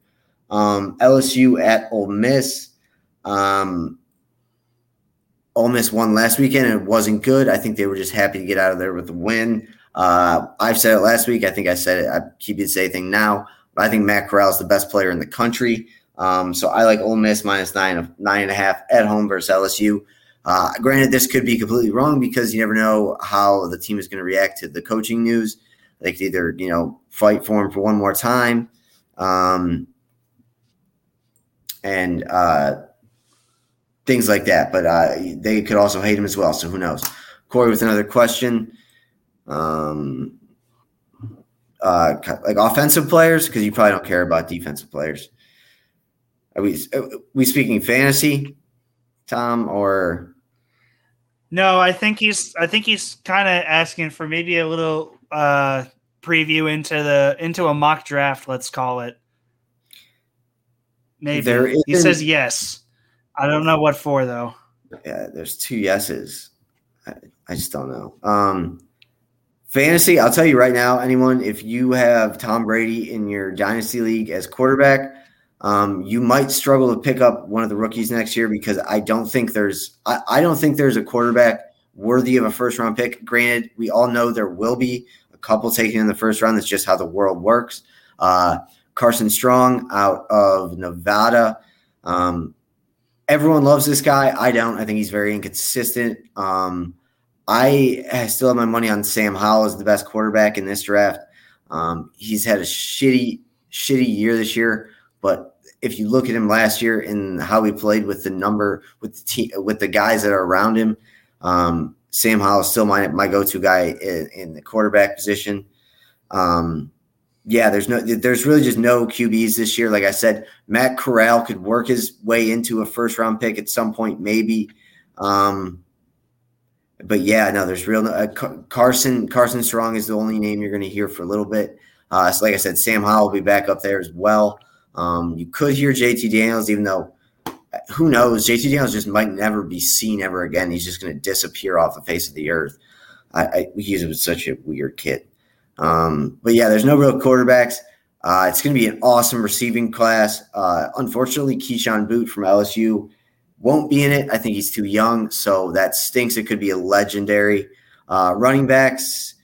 Um, LSU at Ole Miss. Um, Ole Miss won last weekend and it wasn't good. I think they were just happy to get out of there with a win. Uh, I've said it last week. I think I said it. I keep the same thing now. But I think Matt Corral is the best player in the country. Um, so I like Ole Miss minus nine of nine and a half at home versus LSU. Uh, granted, this could be completely wrong because you never know how the team is going to react to the coaching news. They could either you know fight for him for one more time, um, and uh, things like that. But uh, they could also hate him as well. So who knows? Corey with another question. Um, uh, like offensive players because you probably don't care about defensive players. Are we are we speaking fantasy, Tom, or no? I think he's I think he's kind of asking for maybe a little uh, preview into the into a mock draft. Let's call it. Maybe there he says yes. I don't know what for though. Yeah, there's two yeses. I, I just don't know. Um, Fantasy, I'll tell you right now, anyone, if you have Tom Brady in your dynasty league as quarterback, um, you might struggle to pick up one of the rookies next year because I don't think there's I, I don't think there's a quarterback worthy of a first round pick. Granted, we all know there will be a couple taken in the first round. That's just how the world works. Uh, Carson Strong out of Nevada. Um, everyone loves this guy. I don't. I think he's very inconsistent. Um, I still have my money on Sam Howell as the best quarterback in this draft. Um, he's had a shitty, shitty year this year, but if you look at him last year and how he played with the number with the team, with the guys that are around him, um, Sam Howell is still my my go to guy in, in, the quarterback position. Um, yeah, there's no, there's really just no QBs this year. Like I said, Matt Corral could work his way into a first round pick at some point, maybe. Um, but yeah, no, there's real uh, Carson Carson Strong is the only name you're going to hear for a little bit. Uh, so like I said, Sam Howell will be back up there as well. Um, you could hear JT Daniels, even though who knows, JT Daniels just might never be seen ever again. He's just going to disappear off the face of the earth. I, I he's such a weird kid. Um, but yeah, there's no real quarterbacks. Uh, it's going to be an awesome receiving class. Uh, unfortunately, Kayshon Boutte from LSU won't be in it. I think he's too young, so that stinks. It could be a legendary. Uh, running backs,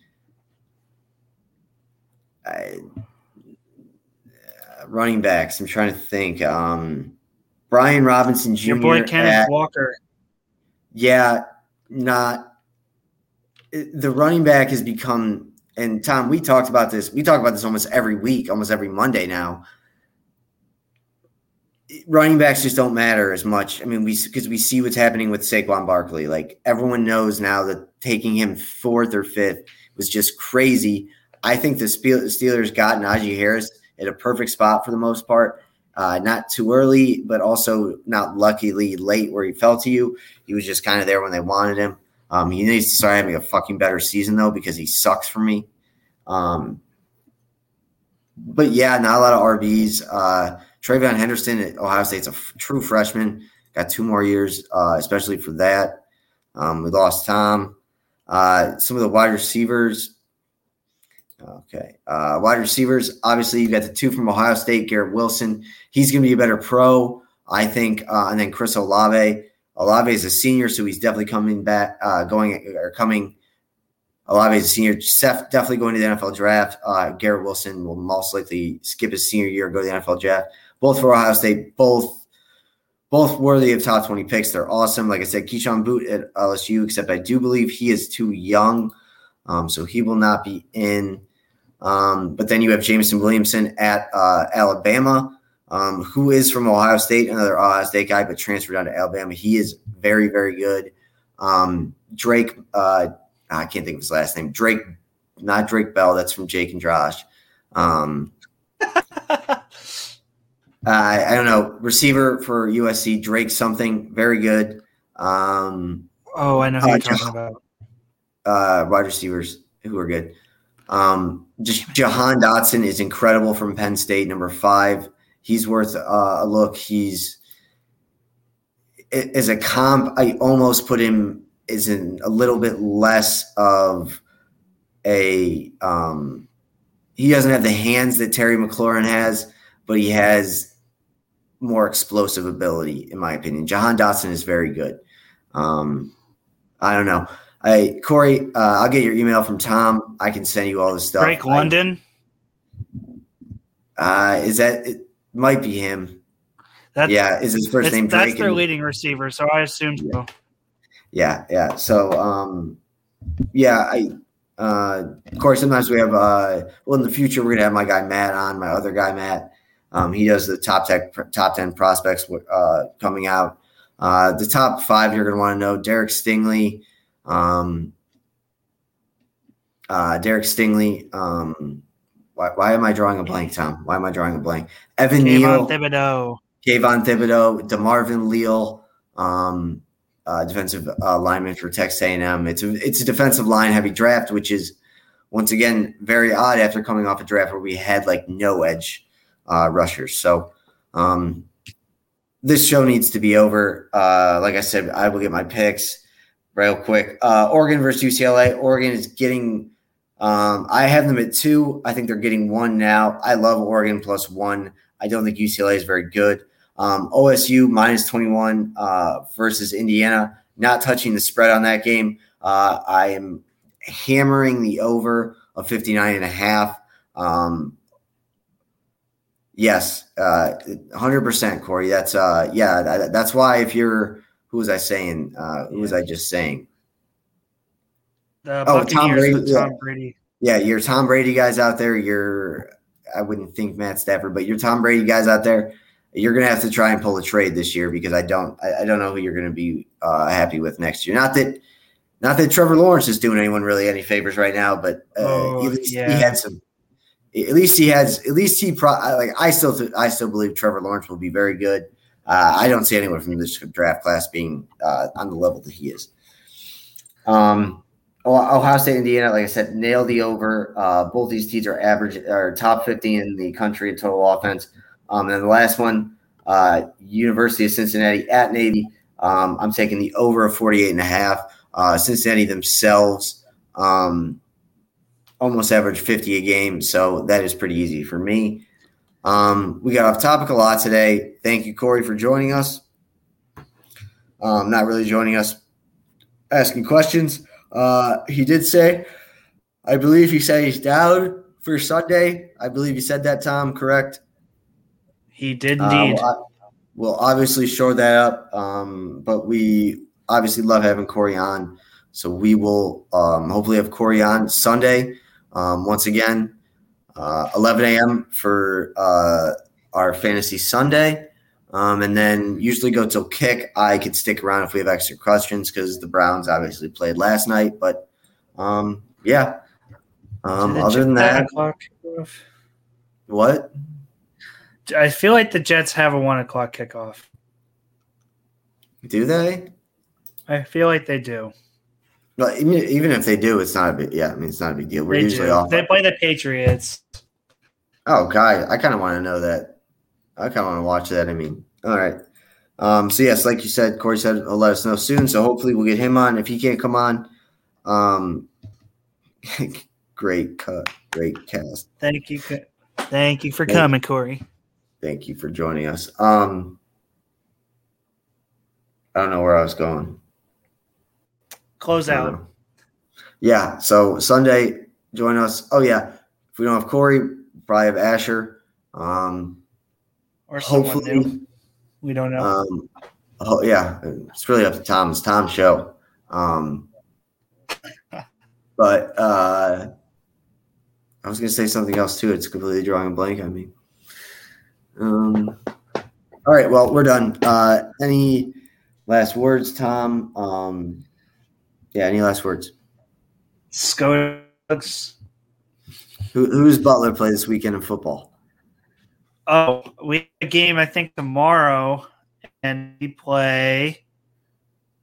I, running backs. I'm trying to think. Um, Brian Robinson Jr. Your boy Kenneth at, Walker. Yeah, not the running back has become. And Tom, we talked about this. We talk about this almost every week, almost every Monday now running backs just don't matter as much. I mean, we because we see what's happening with Saquon Barkley. Like everyone knows now that taking him fourth or fifth was just crazy. I think the Steelers got Najee Harris at a perfect spot for the most part. Uh, not too early, but also not luckily late where he fell to you. He was just kind of there when they wanted him. Um, he needs to start having a fucking better season though because he sucks for me. Um, but yeah, not a lot of RBs. Uh, TreVeyon Henderson at Ohio State's a f- true freshman. Got two more years, uh, especially for that. Um, we lost Tom. Uh, some of the wide receivers. Okay. Uh, wide receivers, obviously, you got the two from Ohio State, Garrett Wilson. He's going to be a better pro, I think. Uh, and then Chris Olave. Olave is a senior, so he's definitely coming back, uh, going or coming. Olave is a senior, Seth definitely going to the NFL draft. Uh, Garrett Wilson will most likely skip his senior year, go to the NFL draft both for Ohio State, both both worthy of top 20 picks. They're awesome. Like I said, Kayshon Boutte at LSU, except I do believe he is too young. Um, so he will not be in. Um, but then you have Jameson Williamson at uh, Alabama, um, who is from Ohio State, another Ohio State guy, but transferred down to Alabama. He is very, very good. Um, Drake, uh, I can't think of his last name. Drake, not Drake Bell. That's from Jake and Josh. Um, Uh, I don't know. Receiver for USC, Drake something, very good. Um, oh, I know who uh, you're talking about. Uh, wide receivers who are good. Um, just Jahan Dotson is incredible from Penn State, number five. He's worth uh, a look. He's as a comp. I almost put him as in a little bit less of a. Um, he doesn't have the hands that Terry McLaurin has, but he has more explosive ability, in my opinion. Jahan Dotson is very good. Um, I don't know. I Corey, uh, I'll get your email from Tom. I can send you all this stuff. Drake London. uh, is that it? Might be him. That's, yeah, is his first name Drake? That's their leading receiver, so I assume so. Yeah, yeah. So, um, yeah, I. Uh, of course, sometimes we have. Uh, well, in the future, we're gonna have my guy Matt on, my other guy Matt. Um, he does the top tech, top ten prospects uh, coming out. Uh, the top five you're gonna want to know: Derek Stingley, um, uh, Derek Stingley. Um, why, why am I drawing a blank, Tom? Why am I drawing a blank? Evan Kayvon Neal, Thibodeaux, Kayvon Thibodeaux, Demarvin Leal, um, uh, defensive uh, lineman for Texas A&M. It's a it's a defensive line heavy draft, which is once again very odd after coming off a draft where we had like no edge uh, rushers. So um, this show needs to be over. Uh, like I said, I will get my picks real quick. Uh, Oregon versus UCLA. Oregon is getting. Um, I have them at two. I think they're getting one now. I love Oregon plus one. I don't think UCLA is very good. Um, OSU minus 21 uh, versus Indiana. Not touching the spread on that game. Uh, I am hammering the over of 59 and a half. Um, yes, uh, 100% Corey. That's, uh, yeah, that, that's why if you're, who was I saying? Uh, who was I just saying? The oh, Tom Brady. Tom Brady. Yeah, you're Tom Brady guys out there. You're, I wouldn't think Matt Stafford, but you're Tom Brady guys out there. You're going to have to try and pull a trade this year because I don't, I, I don't know who you're going to be uh, happy with next year. Not that, not that Trevor Lawrence is doing anyone really any favors right now, but uh, oh, yeah. he had some. At least he has. At least he pro. Like I still, th- I still believe Trevor Lawrence will be very good. Uh, I don't see anyone from this draft class being uh, on the level that he is. Um, Ohio State, Indiana, like I said, nail the over. Uh, both these teams are average or top 50 in the country in total offense. Um, and the last one, uh, University of Cincinnati at Navy. Um, I'm taking the over of 48 and a half. Uh, Cincinnati themselves um, almost average 50 a game, so that is pretty easy for me. Um, we got off topic a lot today. Thank you, Corey, for joining us. Um, not really joining us, asking questions. Uh, he did say, I believe he said he's down for Sunday. I believe he said that, Tom, correct? He did uh, indeed. Uh, we'll, we'll, obviously shore that up, um, but we obviously love having Corey on. So we will um, hopefully have Corey on Sunday um, once again uh, 11 a.m. for uh, our fantasy Sunday. Um, and then usually go till kick. I could stick around if we have extra questions because the Browns obviously played last night. But um, yeah, um, other than that, what? I feel like the Jets have a one o'clock kickoff. Do they? I feel like they do. Well, even, even if they do, it's not a big. Yeah, I mean, it's not a big deal. We're they usually do. off. They play the Patriots. Oh, guy, I kind of want to know that. I kind of want to watch that. I mean, all right. Um, so yes, like you said, Corey said, he'll let us know soon. So hopefully we'll get him on. If he can't come on, um, great cut, great cast. Thank you, thank you for thank coming, Corey. Thank you for joining us. Um, I don't know where I was going. Close out. Yeah. So Sunday, join us. Oh yeah. If we don't have Corey, probably have Asher. Um, or hopefully, we don't know. Um, oh yeah, it's really up to Tom. It's Tom's show. Um, but uh, I was gonna say something else too. It's completely drawing a blank on me. Um, all right. Well, we're done. Uh, any last words, Tom? Um, yeah, any last words? Scotugs. Who, who's Butler play this weekend in football? Oh, we have a game I think tomorrow, and we play.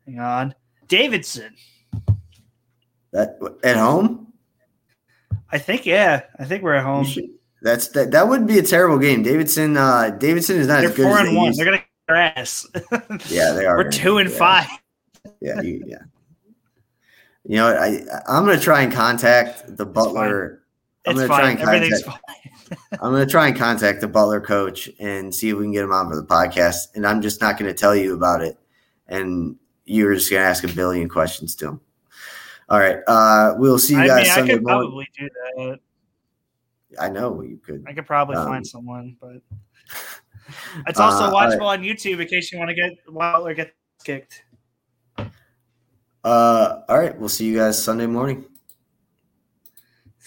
Hang on, Davidson. That at home? I think yeah. I think we're at home. That's that. That would be a terrible game. Davidson. Uh, Davidson is not They're as good. Four as and one. Used. They're gonna get their ass. yeah, they are. We're two and five. Yeah, you, yeah. You know, I I'm gonna try and contact the Butler. I'm gonna fine. try and contact. I'm gonna try and contact the Butler coach and see if we can get him on for the podcast. And I'm just not gonna tell you about it. And you're just gonna ask a billion questions to him. All right. Uh, we'll see you I guys mean, Sunday I could morning. Probably do that. I know you could. I could probably um, find someone, but It's also uh, watchable right. on YouTube in case you want to get Wilder get kicked. Uh, all right. We'll see you guys Sunday morning.